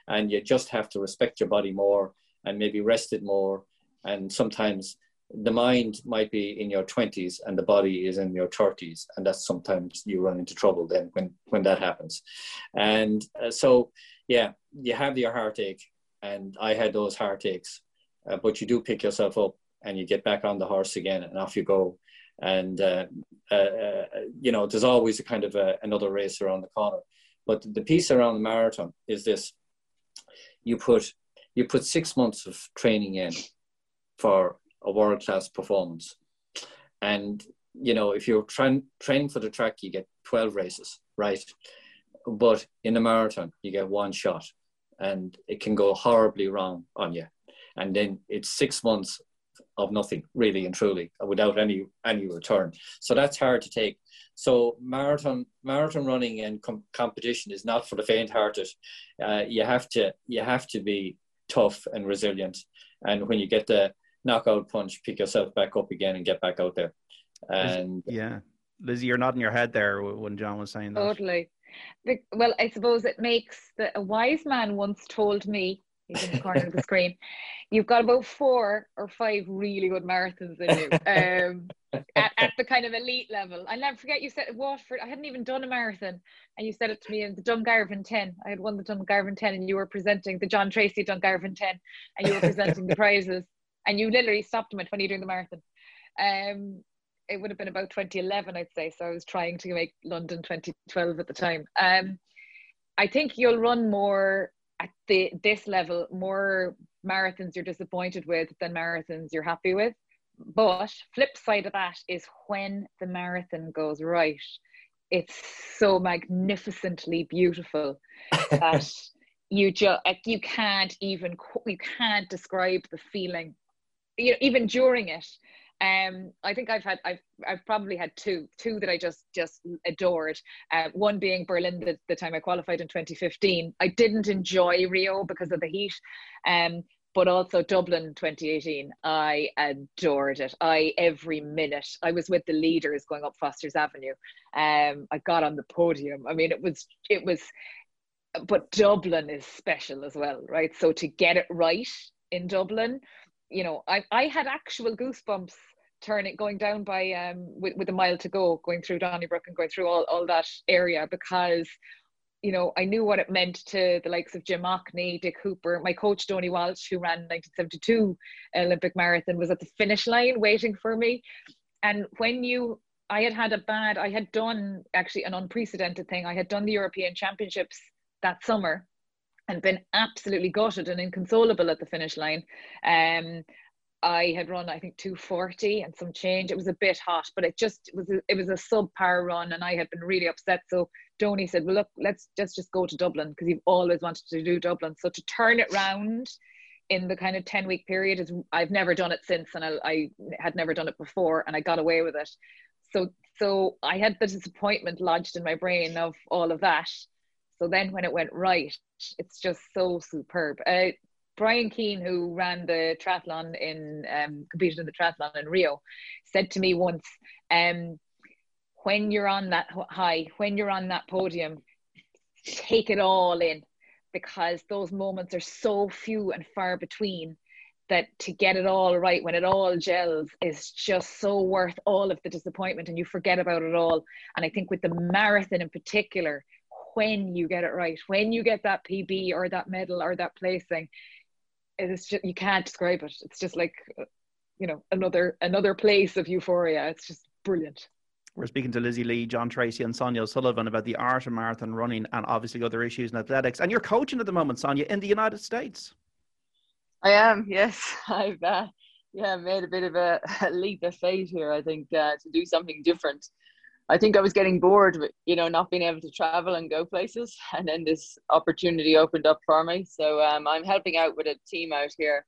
And you just have to respect your body more and maybe rest it more. And sometimes the mind might be in your 20s and the body is in your 30s and that's sometimes you run into trouble then when when that happens. And uh, so yeah you have your heartache and i had those heartaches uh, but you do pick yourself up and you get back on the horse again and off you go. And uh, uh, uh you know there's always a kind of a, another race around the corner. But the piece around the marathon is this. You put you put six months of training in for a world class performance. And you know, if you're trying training for the track, you get 12 races, right? But in a marathon, you get one shot, and it can go horribly wrong on you. And then it's six months of nothing, really and truly, without any any return. So that's hard to take. So marathon marathon running and com- competition is not for the faint-hearted. Uh, you have to you have to be tough and resilient. And when you get the knockout punch, pick yourself back up again and get back out there. And yeah, Lizzie, you're nodding your head there when John was saying that. Totally. Well, I suppose it makes the, a wise man once told me, he's in the corner of the screen, you've got about four or five really good marathons in you um, at, at, the kind of elite level. I never forget you said Waterford, I hadn't even done a marathon, and you said it to me in the Dungarvan 10. I had won the Dungarvan 10, and you were presenting the John Treacy Dungarvan 10, and you were presenting the prizes and you literally stopped him at 20 during the marathon. Um, it would have been about 2011, I'd say. So I was trying to make London 2012 at the time. Um, I think you'll run more at the this level, more marathons you're disappointed with than marathons you're happy with. But flip side of that is when the marathon goes right, it's so magnificently beautiful that you just you can't even you can't describe the feeling you know, even during it, um, I think I've had I've I've probably had two two that I just just adored. Uh, one being Berlin, the, the time I qualified in 2015. I didn't enjoy Rio because of the heat, um, but also Dublin 2018. I adored it. I every minute I was with the leaders going up Foster's Avenue. Um, I got on the podium. I mean, it was it was, but Dublin is special as well, right? So to get it right in Dublin you know, I, I had actual goosebumps turning going down by um with, with a mile to go going through Donnybrook and going through all, all that area because you know I knew what it meant to the likes of Jim Ockney, Dick Hooper, my coach Donie Walsh who ran 1972 Olympic marathon was at the finish line waiting for me. And when you I had had a bad I had done actually an unprecedented thing. I had done the European Championships that summer and been absolutely gutted and inconsolable at the finish line. Um, I had run, I think, 240 and some change. It was a bit hot, but it just was a, it was a subpar run, and I had been really upset. So Donie said, "Well, look, let's just just go to Dublin because you've always wanted to do Dublin. So to turn it round in the kind of 10 week period is I've never done it since, and I, I had never done it before, and I got away with it. So so I had the disappointment lodged in my brain of all of that. So then when it went right, it's just so superb. Uh, Bryan Keane, who ran the triathlon in, um, competed in the triathlon in Rio, said to me once, um, when you're on that high, when you're on that podium, take it all in because those moments are so few and far between that to get it all right when it all gels is just so worth all of the disappointment and you forget about it all. And I think with the marathon in particular, when you get it right, when you get that PB or that medal or that placing, it's just you can't describe it. It's just like you know another another place of euphoria. It's just brilliant. We're speaking to Lizzie Lee, John Treacy, and Sonia O'Sullivan about the art of marathon running and obviously other issues in athletics. And you're coaching at the moment, Sonia, in the United States. I am, yes. I've uh, yeah made a bit of a, a leap of faith here. I think uh, to do something different. I think I was getting bored with, you know, not being able to travel and go places. And then this opportunity opened up for me. So um, I'm helping out with a team out here.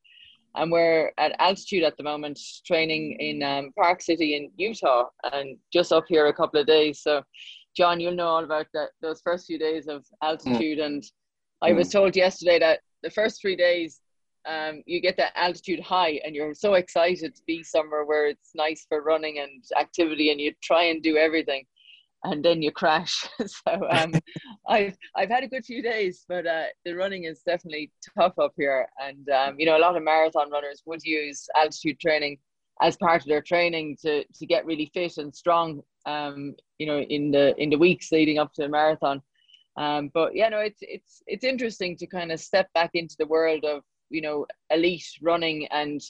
And we're at altitude at the moment, training in um, Park City in Utah and just up here a couple of days. So, John, you'll know all about that, those first few days of altitude. Mm. And I was mm. told yesterday that the first three days, um, you get that altitude high, and you're so excited to be somewhere where it's nice for running and activity, and you try and do everything, and then you crash. so um, I've I've had a good few days, but uh, the running is definitely tough up here, and um, you know a lot of marathon runners would use altitude training as part of their training to to get really fit and strong. Um, you know, in the in the weeks leading up to a marathon. Um, but yeah, no, it's it's it's interesting to kind of step back into the world of you know elite running and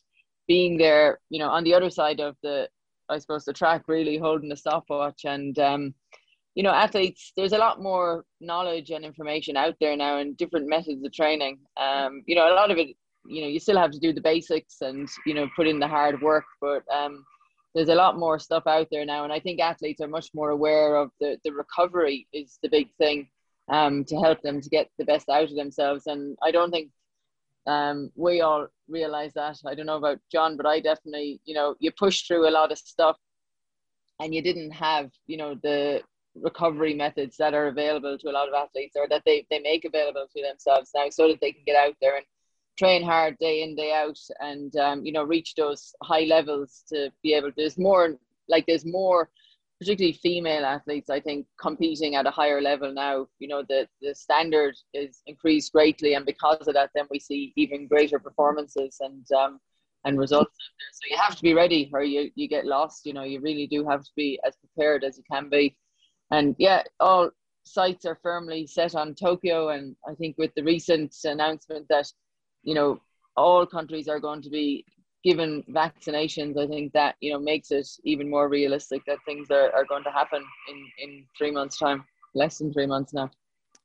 being there, you know, on the other side of the, I suppose the track, really holding the stopwatch and. Um, you know, athletes, there's a lot more knowledge and information out there now and different methods of training. Um, you know, a lot of it you know you still have to do the basics and you know put in the hard work but um there's a lot more stuff out there now and i think athletes are much more aware of the the recovery is the big thing um to help them to get the best out of themselves and i don't think um we all realize that. I don't know about john but i definitely you know you push through a lot of stuff and you didn't have you know the recovery methods that are available to a lot of athletes or that they, they make available to themselves now so that they can get out there and train hard day in day out and um, you know reach those high levels to be able to there's more like there's more particularly female athletes i think competing at a higher level now you know the the standard is increased greatly and because of that then we see even greater performances and um, and results so you have to be ready or you you get lost you know you really do have to be as prepared as you can be. And yeah all sights are firmly set on tokyo and i think with the recent announcement that you know, all countries are going to be given vaccinations, I think that, you know, makes it even more realistic that things are, are going to happen in, in three months' time, less than three months now.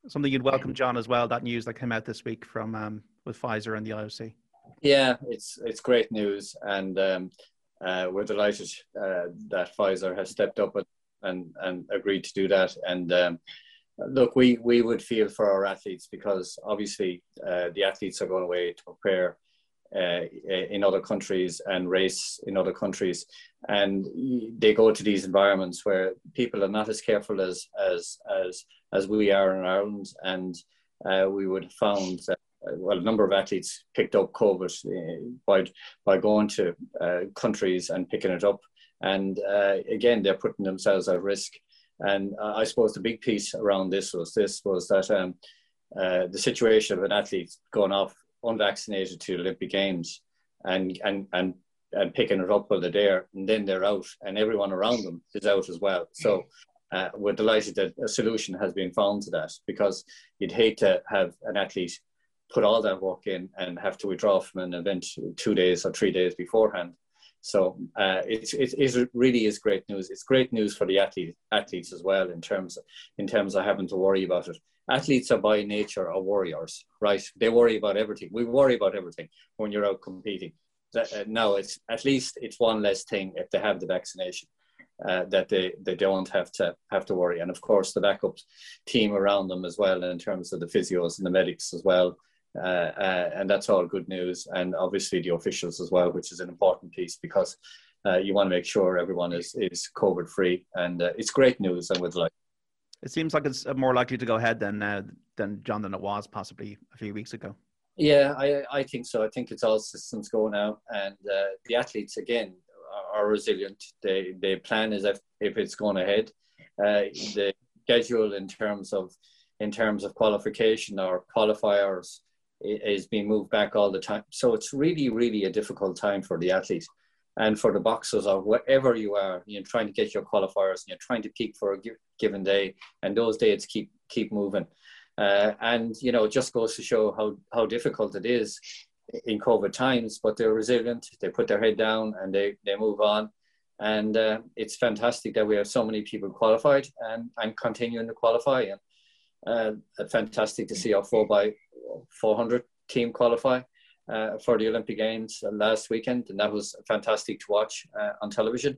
Something you'd welcome, John, as well, that news that came out this week from um, with Pfizer and the IOC. Yeah, it's it's great news, and um, uh, we're delighted uh, that Pfizer has stepped up and, and agreed to do that. And um, look, we, we would feel for our athletes because obviously uh, the athletes are going away to prepare in other countries and race in other countries, and they go to these environments where people are not as careful as as as as we are in Ireland, and uh, we would have found that. Uh, well, a number of athletes picked up COVID uh, by by going to uh, countries and picking it up, and again they're putting themselves at risk. And uh, I suppose the big piece around this was this was that um, uh, the situation of an athlete going off unvaccinated to Olympic Games and and and and picking it up while they're there, and then they're out, and everyone around them is out as well. So uh, we're delighted that a solution has been found to that because you'd hate to have an athlete put all that work in and have to withdraw from an event two days or three days beforehand. So uh, it, it, it really is great news. It's great news for the athlete, athletes as well in terms of, in terms of having to worry about it. Athletes are by nature are warriors, right? They worry about everything. We worry about everything when you're out competing. That, uh, now it's at least it's one less thing if they have the vaccination. Uh, that they, they don't have to have to worry. And of course, the backup team around them as well, in terms of the physios and the medics as well, uh, uh, and that's all good news. And obviously the officials as well, which is an important piece because uh, you want to make sure everyone is is COVID free, and it's great news. And with like, it seems like it's more likely to go ahead than than John than it was possibly a few weeks ago. Yeah, I, I think so. I think it's all systems go now, and uh, the athletes again are, resilient. They they plan as if if it's going ahead. Uh, the schedule in terms of in terms of qualification or qualifiers is being moved back all the time. So it's really, really a difficult time for the athlete and for the boxers or wherever you are. You're trying to get your qualifiers and you're trying to peak for a given day, and those days keep keep moving. Uh, and you know, it just goes to show how how difficult it is in COVID times. But they're resilient. They put their head down and they they move on. And uh, it's fantastic that we have so many people qualified and, and continuing to qualify. And uh, fantastic to see our four by 400 team qualify uh, for the Olympic Games last weekend, and that was fantastic to watch uh, on television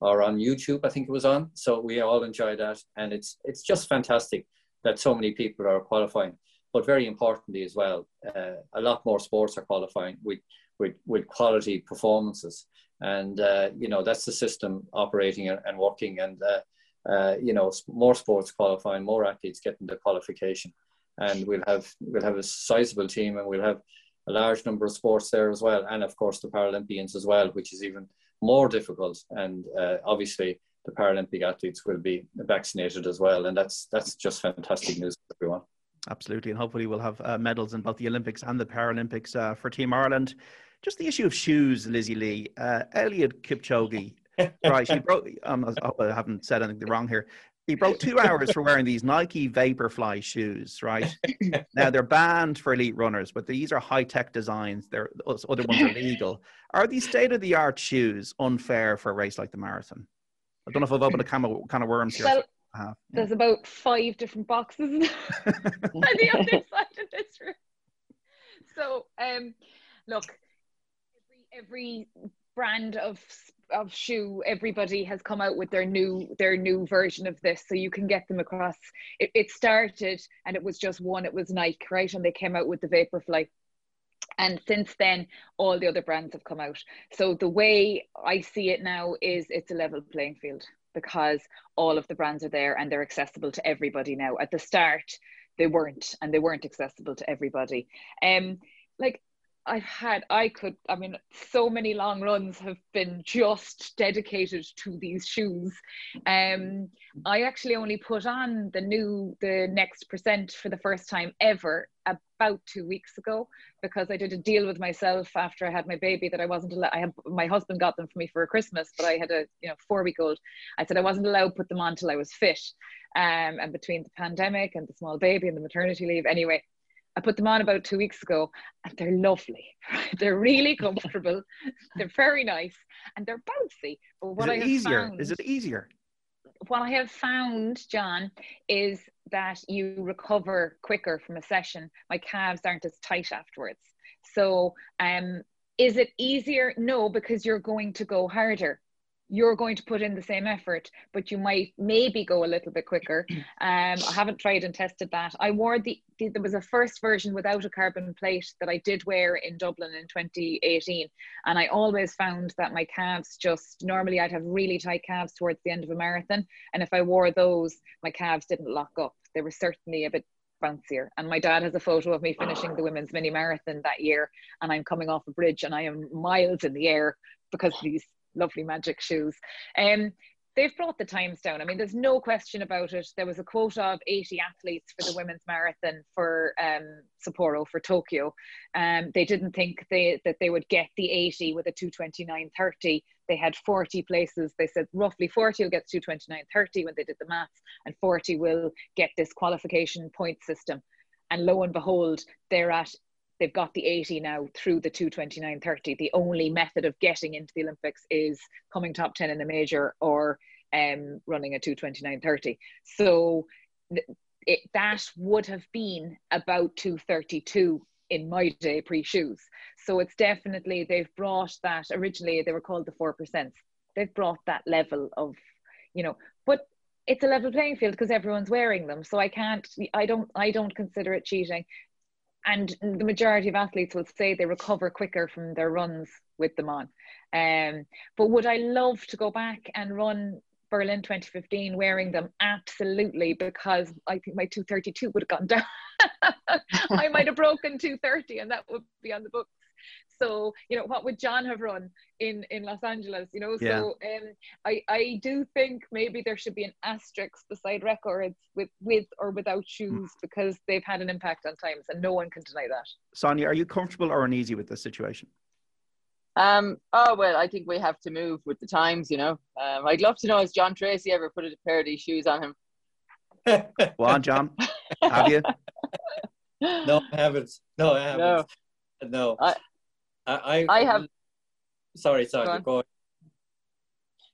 or on YouTube. I think it was on. So we all enjoyed that, and it's it's just fantastic that so many people are qualifying. But very importantly as well, uh, a lot more sports are qualifying with with, with quality performances, and uh, you know that's the system operating and, and working, and uh, uh, you know more sports qualifying, more athletes getting the qualification and we'll have we'll have a sizable team, and we'll have a large number of sports there as well, and of course the Paralympians as well, which is even more difficult. And uh, obviously the Paralympic athletes will be vaccinated as well, and that's that's just fantastic news for everyone. Absolutely, and hopefully we'll have uh, medals in both the Olympics and the Paralympics uh, for Team Ireland. Just the issue of shoes, Lizzie Lee. Uh, Eliud Kipchoge, right? He broke. Um, I haven't said anything wrong here. He broke two hours for wearing these Nike Vaporfly shoes, right? now they're banned for elite runners, but these are high tech designs. They're other ones are legal. Are these state of the art shoes unfair for a race like the marathon? I don't know if I've opened a can of, can of worms here. Well, yeah. there's about five different boxes on the other side of this room. So, um, look, every, every brand of of shoe everybody has come out with their new their new version of this so you can get them across. It, it started and it was just one it was nike right? And they came out with the vaporfly. And since then all the other brands have come out. So the way i see it now is it's a level playing field because all of the brands are there and they're accessible to everybody now. At the start they weren't and they weren't accessible to everybody. Um like I've had, I could, I mean, so many long runs have been just dedicated to these shoes. Um, I actually only put on the new, the next percent for the first time ever about two weeks ago because I did a deal with myself after I had my baby that I wasn't allowed. I have my husband got them for me for Christmas, but I had a you know four week old. I said I wasn't allowed to put them on till I was fit. Um, and between the pandemic and the small baby and the maternity leave, anyway, I put them on about two weeks ago and they're lovely. they're really comfortable. they're very nice and they're bouncy. But what is it I easier? Found, is it easier? What I have found, John, is that you recover quicker from a session. My calves aren't as tight afterwards. So, um, is it easier? No, because you're going to go harder you're going to put in the same effort, but you might maybe go a little bit quicker. Um, I haven't tried and tested that. I wore the, the, there was a first version without a carbon plate that I did wear in Dublin in 2018, and I always found that my calves just normally I'd have really tight calves towards the end of a marathon, and if I wore those, my calves didn't lock up. They were certainly a bit bouncier. And my dad has a photo of me finishing the women's mini marathon that year, and I'm coming off a bridge and I am miles in the air because these lovely magic shoes. Um, they've brought the times down. I mean, there's no question about it. There was a quota of 80 athletes for the women's marathon for um, Sapporo for Tokyo. Um, they didn't think they, that they would get the 80 with a 229.30. They had 40 places. They said roughly 40 will get 229.30 when they did the maths, and 40 will get this qualification point system. And lo and behold, they're at they've got the 80 now through the 229.30. The only method of getting into the Olympics is coming top 10 in a major or um, running a 229.30. So it, that would have been about 232 in my day pre shoes. So it's definitely, they've brought that, originally they were called the 4%. They've brought that level of, you know, but it's a level playing field because everyone's wearing them. So I can't, I don't, I don't consider it cheating and the majority of athletes will say they recover quicker from their runs with them on. Um, but would I love to go back and run Berlin 2015 wearing them? Absolutely, because I think my 232 would have gone down. I might have broken 230 and that would be on the books. So, you know, what would John have run in in Los Angeles? You know, yeah. so um, I I do think maybe there should be an asterisk beside records with with or without shoes mm. because they've had an impact on times, and no one can deny that. Sonia, are you comfortable or uneasy with this situation? Um, oh well, I think we have to move with the times. You know, um, I'd love to know has John Treacy ever put a pair of these shoes on him? well, on, John, have you? No, I haven't. No, I haven't. No. No. I, I, I, have. Sorry, sorry. Go, go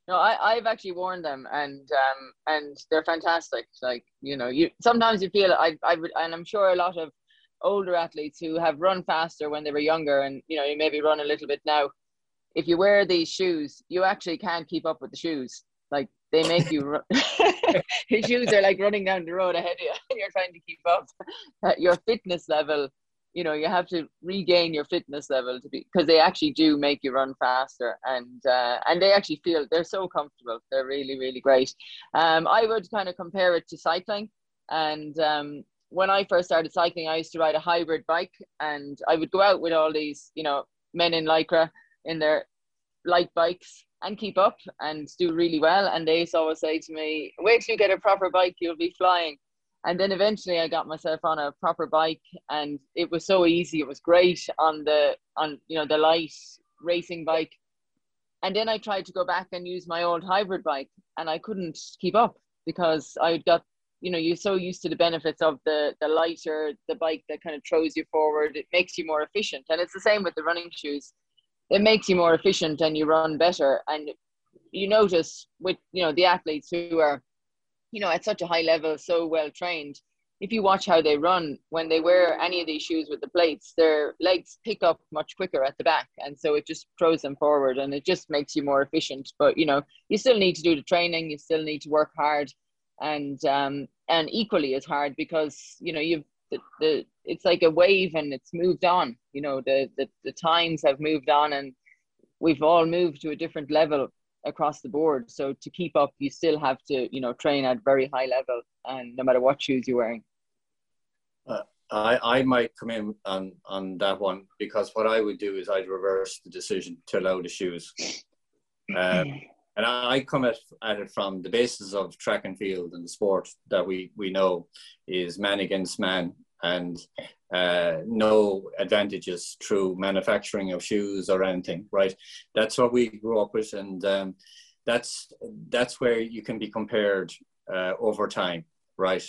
No, I, I've actually worn them, and um, and they're fantastic. Like you know, you sometimes you feel I, I would, and I'm sure a lot of older athletes who have run faster when they were younger, and you know, you maybe run a little bit now. If you wear these shoes, you actually can't keep up with the shoes. Like they make you run. Your shoes are like running down the road ahead of you, and you're trying to keep up. Your fitness level you know you have to regain your fitness level to be because they actually do make you run faster and uh, and they actually feel they're so comfortable they're really really great um, i would kind of compare it to cycling and um, when I first started cycling, I used to ride a hybrid bike, and I would go out with all these, you know, men in lycra in their light bikes and keep up and do really well. And they used to always say to me, "Wait till you get a proper bike, you'll be flying." And then eventually, I got myself on a proper bike, and it was so easy. It was great on the on you know the light racing bike. And then I tried to go back and use my old hybrid bike, and I couldn't keep up because I'd got you know you're so used to the benefits of the the lighter the bike that kind of throws you forward it makes you more efficient and it's the same with the running shoes it makes you more efficient and you run better and you notice with you know the athletes who are you know at such a high level so well trained if you watch how they run when they wear any of these shoes with the plates their legs pick up much quicker at the back and so it just throws them forward and it just makes you more efficient. But you know you still need to do the training you still need to work hard and um, and equally as hard because you know you've the, the it's like a wave and it's moved on you know the, the the times have moved on and we've all moved to a different level across the board so to keep up you still have to you know train at very high level and no matter what shoes you're wearing uh, I, I might come in on, on that one because what I would do is I'd reverse the decision to allow the shoes. Um, and I come at, at it from the basis of track and field and the sport that we, we know is man against man and uh, no advantages through manufacturing of shoes or anything, right? That's what we grew up with, and um, that's that's where you can be compared uh, over time, right?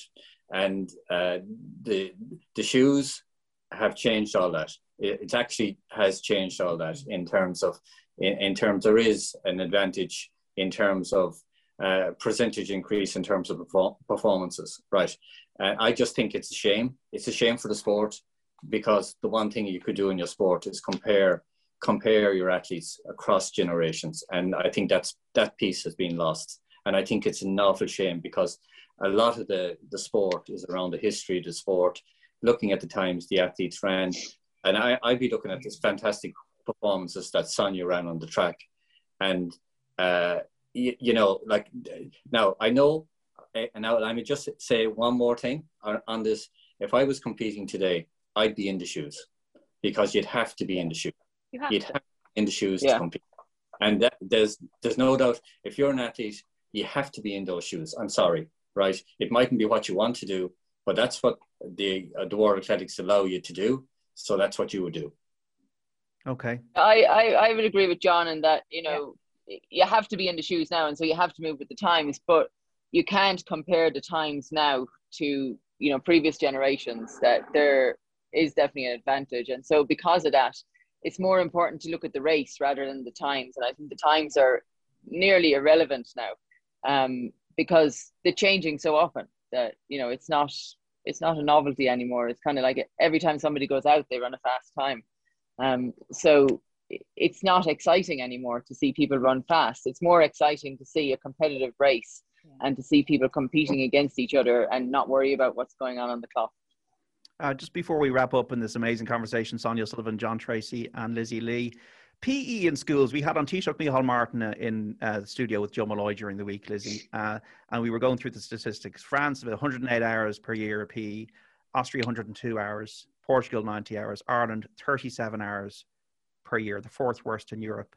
And uh, the the shoes have changed all that. It, it actually has changed all that in terms of in, in terms there is an advantage in terms of uh, percentage increase in terms of performances, right? Uh, I just think it's a shame. It's a shame for the sport because the one thing you could do in your sport is compare compare your athletes across generations, and I think that's that piece has been lost. And I think it's an awful shame because a lot of the the sport is around the history of the sport, looking at the times the athletes ran, and I I'd be looking at this fantastic performances that Sonia ran on the track, and uh, you, you, know, like now I know, and now let me just say one more thing on, on, this. If I was competing today, I'd be in the shoes because you'd have to be in the shoes. You have you'd to. have in the shoes yeah. to compete. And that, there's there's no doubt if you're an athlete, you have to be in those shoes. I'm sorry, right? It mightn't be what you want to do, but that's what the uh, the World Athletics allow you to do. So that's what you would do. Okay. I, I, I would agree with John in that, you know, you have to be in the shoes now, and so you have to move with the times. But you can't compare the times now to you know previous generations. That there is definitely an advantage, and so because of that, it's more important to look at the race rather than the times. And I think the times are nearly irrelevant now um, because they're changing so often that you know it's not it's not a novelty anymore. It's kind of like every time somebody goes out, they run a fast time. Um, so it's not exciting anymore to see people run fast. It's more exciting to see a competitive race. And to see people competing against each other and not worry about what's going on on the clock. Uh, just before we wrap up in this amazing conversation, Sonia Sullivan, John Treacy, and Lizzie Lee. PE in schools. We had on Taoiseach Micheál Martin uh, in uh, the studio with Joe Molloy during the week, Lizzie, uh, and we were going through the statistics. France, about 108 hours per year of PE, Austria, 102 hours, Portugal, 90 hours, Ireland, 37 hours, per year, the fourth worst in Europe,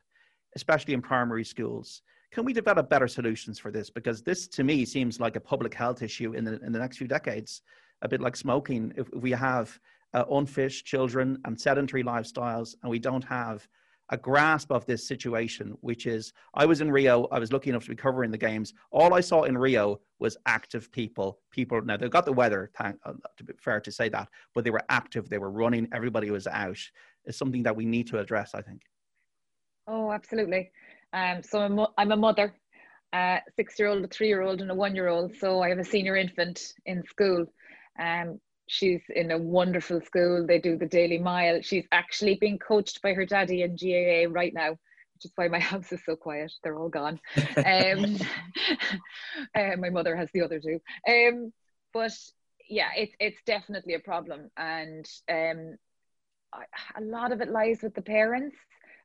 especially in primary schools. Can we develop better solutions for this? Because this, to me, seems like a public health issue in the in the next few decades, a bit like smoking. If we have uh, unfit children and sedentary lifestyles, and we don't have a grasp of this situation, which is I was in Rio, I was lucky enough to be covering the games. All I saw in Rio was active people. People now they've got the weather, thank, uh, to be fair to say that, but they were active, they were running, everybody was out. It's something that we need to address, I think. Oh, absolutely. Um, so I'm, I'm a mother, a six year old, a three year old, and a one year old. So I have a senior infant in school. Um, she's in a wonderful school. They do the daily mile. She's actually being coached by her daddy in GAA right now, which is why my house is so quiet. They're all gone. Um, uh, my mother has the other two. Um, but yeah, it's it's definitely a problem, and um, a lot of it lies with the parents.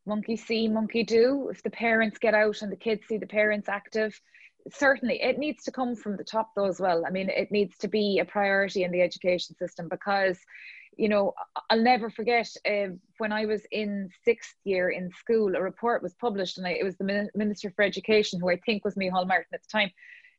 Monkey see, monkey do. If the parents get out and the kids see the parents active, certainly it needs to come from the top though as well. I mean, it needs to be a priority in the education system because you know, I'll never forget uh, when I was in sixth year in school, a report was published, and I, it was the Minister for Education, who I think was Micheál Martin at the time,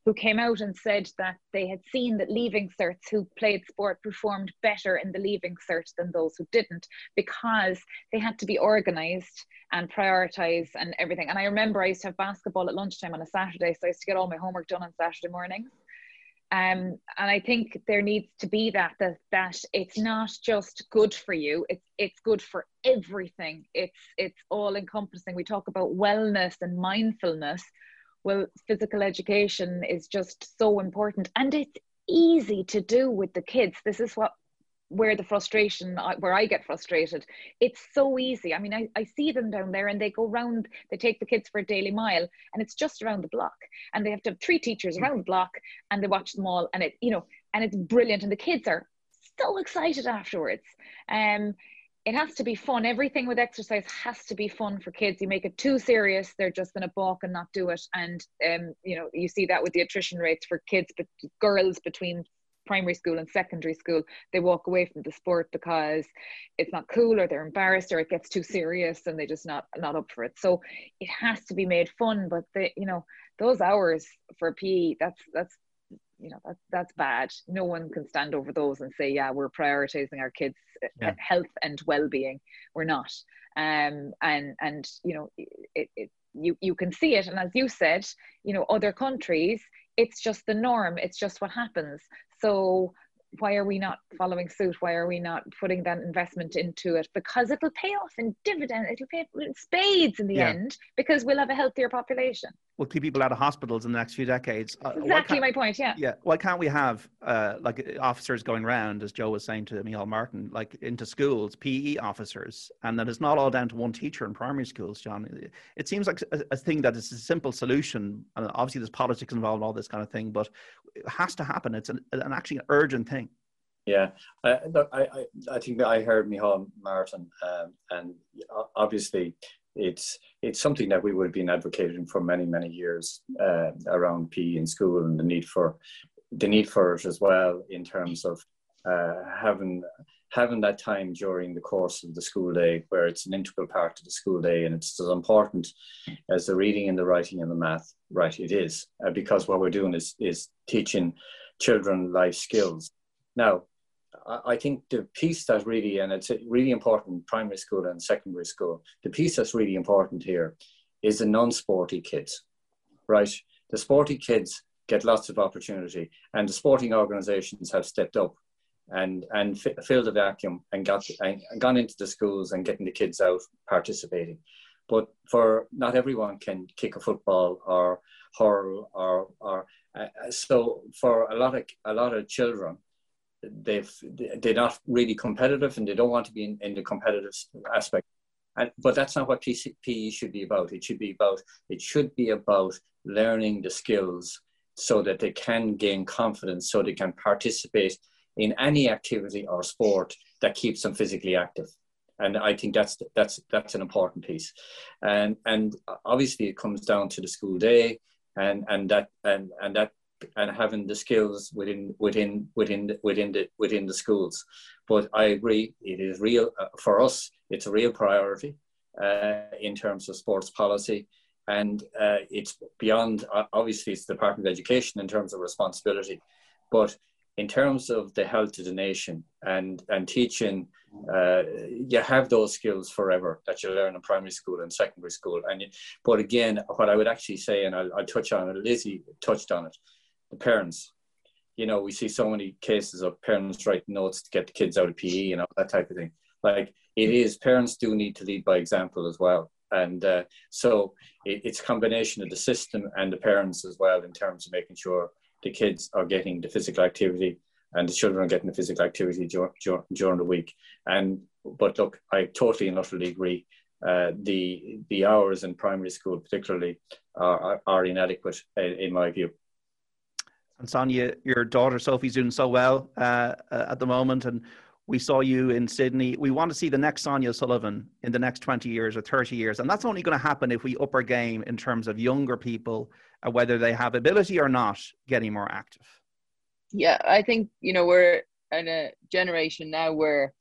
who came out and said that they had seen that leaving certs who played sport performed better in the leaving cert than those who didn't because they had to be organized and prioritize and everything. And I remember I used to have basketball at lunchtime on a Saturday, so I used to get all my homework done on Saturday mornings. Um, and I think there needs to be that, that that it's not just good for you; it's it's good for everything. It's it's all encompassing. We talk about wellness and mindfulness. Well, physical education is just so important, and it's easy to do with the kids. This is what where the frustration where i get frustrated. It's so easy. I mean I, I see them down there and they go round they take the kids for a daily mile and it's just around the block. And they have to have three teachers around the block and they watch them all and it you know and it's brilliant and the kids are so excited afterwards. Um it has to be fun. Everything with exercise has to be fun for kids. You make it too serious they're just going to balk and not do it. And um you know you see that with the attrition rates for kids but girls between primary school and secondary school they walk away from the sport because it's not cool or they're embarrassed or it gets too serious and they just not not up for it. So it has to be made fun but the you know those hours for pe that's that's you know that's that's bad no one can stand over those and say yeah we're prioritizing our kids yeah. health and well-being we're not um and and you know it, it you you can see it and as you said you know other countries it's just the norm it's just what happens so why are we not following suit? Why are we not putting that investment into it? Because it'll pay off in dividend. It'll pay in spades in the yeah. end because we'll have a healthier population will keep people out of hospitals in the next few decades. Uh, exactly my point. Yeah. Yeah. Why can't we have uh, like officers going around, as Joe was saying to Micheál Martin, like into schools, PE officers, and that it's not all down to one teacher in primary schools, John. It seems like a, a thing that is a simple solution, and obviously there's politics involved, all this kind of thing, but it has to happen. It's an, an actually an urgent thing. Yeah, I, I, I think I heard Micheál Martin, um, and obviously it's it's something that we would have been advocating for many many years uh, around PE in school and the need for the need for it as well in terms of uh, having having that time during the course of the school day where it's an integral part of the school day and it's as important as the reading and the writing and the math right it is. Uh, because what we're doing is is teaching children life skills. Now I think the piece that really, and it's really important primary school and secondary school, the piece that's really important here is the non-sporty kids, right? The sporty kids get lots of opportunity and the sporting organizations have stepped up and, and f- filled the vacuum and got and gone into the schools and getting the kids out participating. But for not everyone can kick a football or hurl or, or uh, so for a lot of a lot of children, they've they're not really competitive and they don't want to be in, in the competitive aspect and, but that's not what PE should be about. It should be about it should be about learning the skills so that they can gain confidence, so they can participate in any activity or sport that keeps them physically active. And I think that's that's that's an important piece. And and obviously it comes down to the school day, and and that and and that and having the skills within within within within the within the schools. But I agree, it is real uh, for us. It's a real priority uh, in terms of sports policy, and uh, it's beyond. Obviously, it's the Department of Education in terms of responsibility, but in terms of the health of the nation and and teaching uh, you have those skills forever that you learn in primary school and secondary school and you, but again what i would actually say and I'll, I'll touch on it lizzie touched on it parents. You know, we see so many cases of parents writing notes to get the kids out of PE, you know, that type of thing. Like it is, parents do need to lead by example as well. And uh, so it, it's a combination of the system and the parents as well in terms of making sure the kids are getting the physical activity and the children are getting the physical activity dur- dur- during the week. And but look, I totally and utterly agree. Uh, the the hours in primary school, particularly, are, are inadequate in, in my view. And Sonia, your daughter Sophie's doing so well uh, uh, at the moment. And We saw you in Sydney. We want to see the next Sonia O'Sullivan in the next 20 years or 30 years. And that's only going to happen if we up our game in terms of younger people, uh, whether they have ability or not, getting more active. Yeah, I think, you know, we're in a generation now where,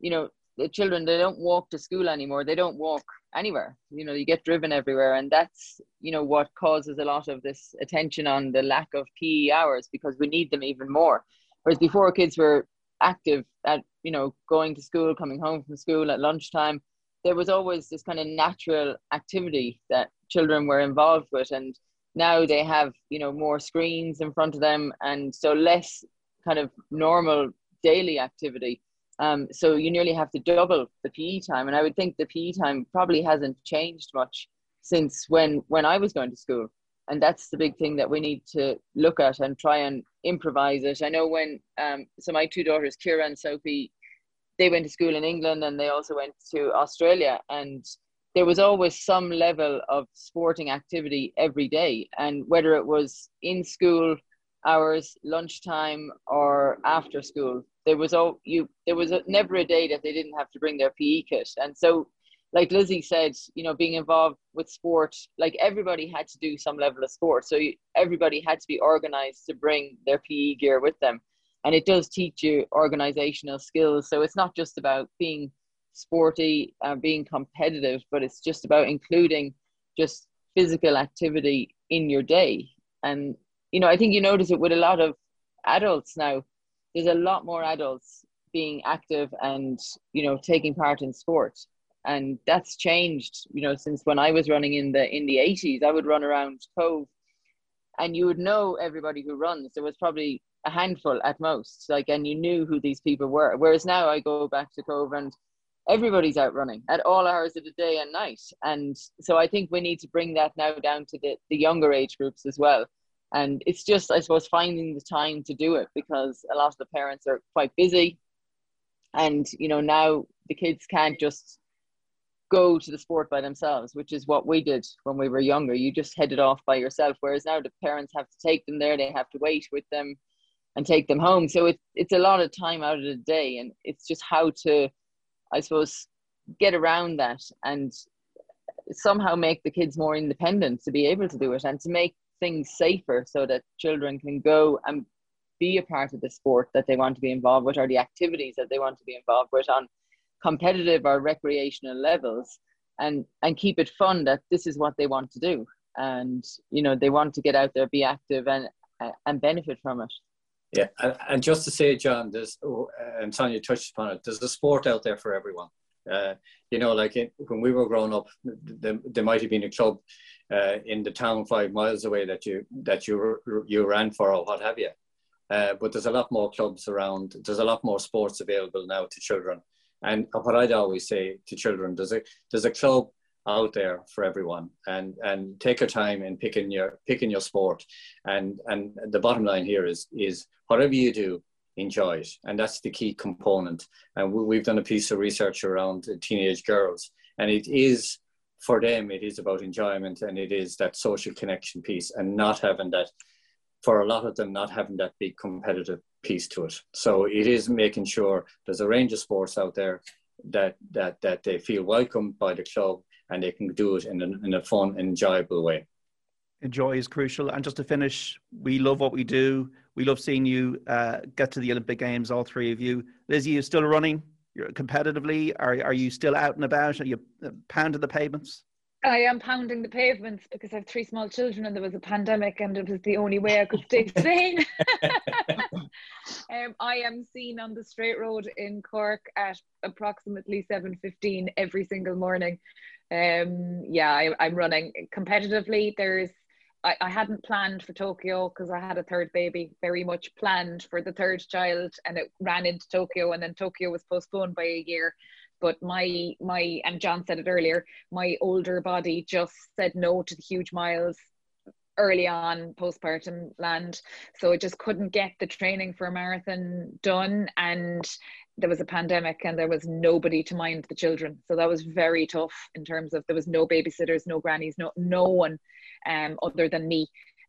you know, the children, they don't walk to school anymore. They don't walk anywhere. You know, you get driven everywhere. And that's, you know, what causes a lot of this attention on the lack of PE hours because we need them even more. Whereas before kids were active at you know going to school coming home from school at lunchtime there was always this kind of natural activity that children were involved with and now they have you know more screens in front of them and so less kind of normal daily activity um, so you nearly have to double the PE time and I would think the PE time probably hasn't changed much since when when I was going to school. And that's the big thing that we need to look at and try and improvise it. I know when um, so my two daughters, Ciara and Sophie, they went to school in England and they also went to Australia, and there was always some level of sporting activity every day, and whether it was in school hours, lunchtime, or after school, there was all you. There was a, never a day that they didn't have to bring their PE kit, and so like Lizzie said, you know, being involved with sport, like everybody had to do some level of sport. So everybody had to be organized to bring their PE gear with them. And it does teach you organizational skills. So it's not just about being sporty, uh, being competitive, but it's just about including just physical activity in your day. And, you know, I think you notice it with a lot of adults now. There's a lot more adults being active and, you know, taking part in sport. And that's changed you know since when i was running in the in the 80s i would run around Cobh and you would know everybody who runs. There was probably a handful at most like and you knew who these people were. Whereas now i go back to Cobh and everybody's out running at all hours of the day and night. And so i think we need to bring that now down to the, the younger age groups as well and it's just i suppose finding the time to do it because a lot of the parents are quite busy and you know now the kids can't just go to the sport by themselves, which is what we did when we were younger. You just headed off by yourself, whereas now the parents have to take them there, they have to wait with them and take them home. So it's it's a lot of time out of the day, and it's just how to, I suppose, get around that and somehow make the kids more independent to be able to do it and to make things safer so that children can go and be a part of the sport that they want to be involved with or the activities that they want to be involved with on competitive or recreational levels and and keep it fun that this is what they want to do. And you know they want to get out there be active and and benefit from it. Yeah and, and just to say john there's oh, and Sonia touched upon it there's a sport out there for everyone uh, you know like when we were growing up there, there might have been a club uh, in the town five miles away that you that you you ran for or what have you. Uh, but there's a lot more clubs around. There's a lot more sports available now to children. And what I'd always say to children, there's a there's a club out there for everyone, and and take your time in picking your picking your sport, and and the bottom line here is is whatever you do, enjoy it, and that's the key component. And we, we've done a piece of research around teenage girls, and it is for them it is about enjoyment and it is that social connection piece and not having that for a lot of them not having that big competitive piece to it. So it is making sure there's a range of sports out there that that that they feel welcomed by the club and they can do it in a, in a fun, enjoyable way. Enjoy is crucial. And just to finish, we love what we do. We love seeing you uh, get to the Olympic Games, all three of you. Lizzie, you're still running You're competitively? Are, are you still out and about? Are you uh, pounding the pavements? I am pounding the pavements because I have three small children and there was a pandemic and it was the only way I could stay sane. um, I am seen on the straight road in Cork at approximately 7.15 every single morning. Um, yeah, I, am running competitively. There's I, I hadn't planned for Tokyo because I had a third baby, very much planned for the third child, and it ran into Tokyo, and then Tokyo was postponed by a year. But my my and John said it earlier, my older body just said no to the huge miles early on postpartum land. So it just couldn't get the training for a marathon done and there was a pandemic and there was nobody to mind the children so that was very tough in terms of there was no babysitters no grannies no no one um, other than me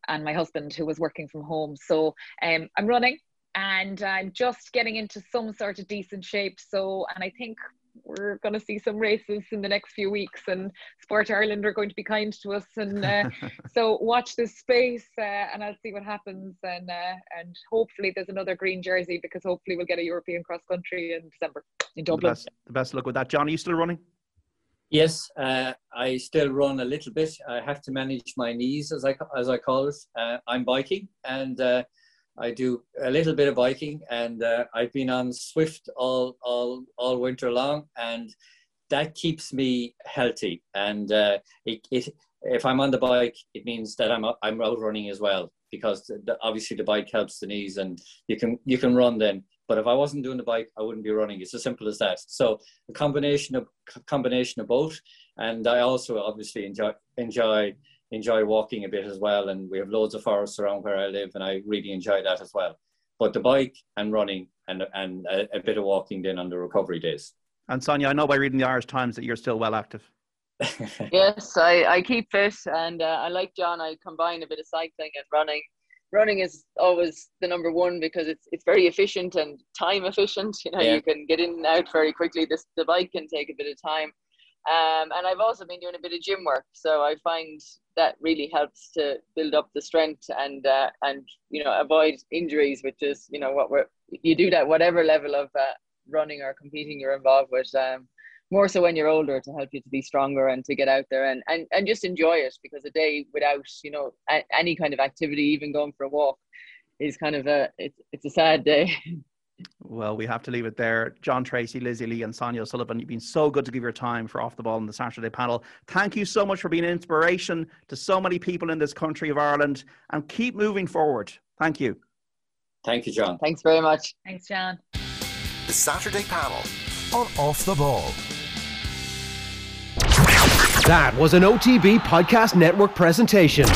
and my husband who was working from home so um, i'm running and I'm just getting into some sort of decent shape. So, and I think we're going to see some races in the next few weeks, and Sport Ireland are going to be kind to us. And uh, so, watch this space, uh, and I'll see what happens. And uh, and hopefully, there's another green jersey because hopefully we'll get a European cross country in December in Dublin. The best, the best luck with that, John. Are you still running? Yes, uh, I still run a little bit. I have to manage my knees, as I as I call it. Uh, I'm biking, and uh, I do a little bit of biking, and uh, I've been on Zwift all all all winter long, and that keeps me healthy. And uh, it, it, if I'm on the bike, it means that I'm I'm out running as well because the, obviously the bike helps the knees, and you can you can run then. But if I wasn't doing the bike, I wouldn't be running. It's as simple as that. So a combination of combination of both, and I also obviously enjoy enjoy enjoy walking a bit as well. And we have loads of forests around where I live, and I really enjoy that as well. But the bike and running and and a, a bit of walking then on the recovery days. And Sonia, I know by reading the Irish Times that you're still well active. yes, I, I keep fit, and uh, I like John. I combine a bit of cycling and running. Running is always the number one because it's it's very efficient and time efficient. You know, yeah. you can get in and out very quickly. This the bike can take a bit of time. Um, and I've also been doing a bit of gym work, so I find that really helps to build up the strength and uh, and you know avoid injuries, which is you know what we're you do that whatever level of uh, running or competing you're involved with. Um, more so when you're older to help you to be stronger and to get out there and, and, and just enjoy it because a day without you know a, any kind of activity, even going for a walk, is kind of a it's it's a sad day. Well, we have to leave it there. John Treacy, Lizzie Lee, and Sonia O'Sullivan, you've been so good to give your time for Off the Ball in the Saturday panel. Thank you so much for being an inspiration to so many people in this country of Ireland and keep moving forward. Thank you. Thank you, John. Thanks very much. Thanks, John. The Saturday panel on Off the Ball. That was an OTB Podcast Network presentation.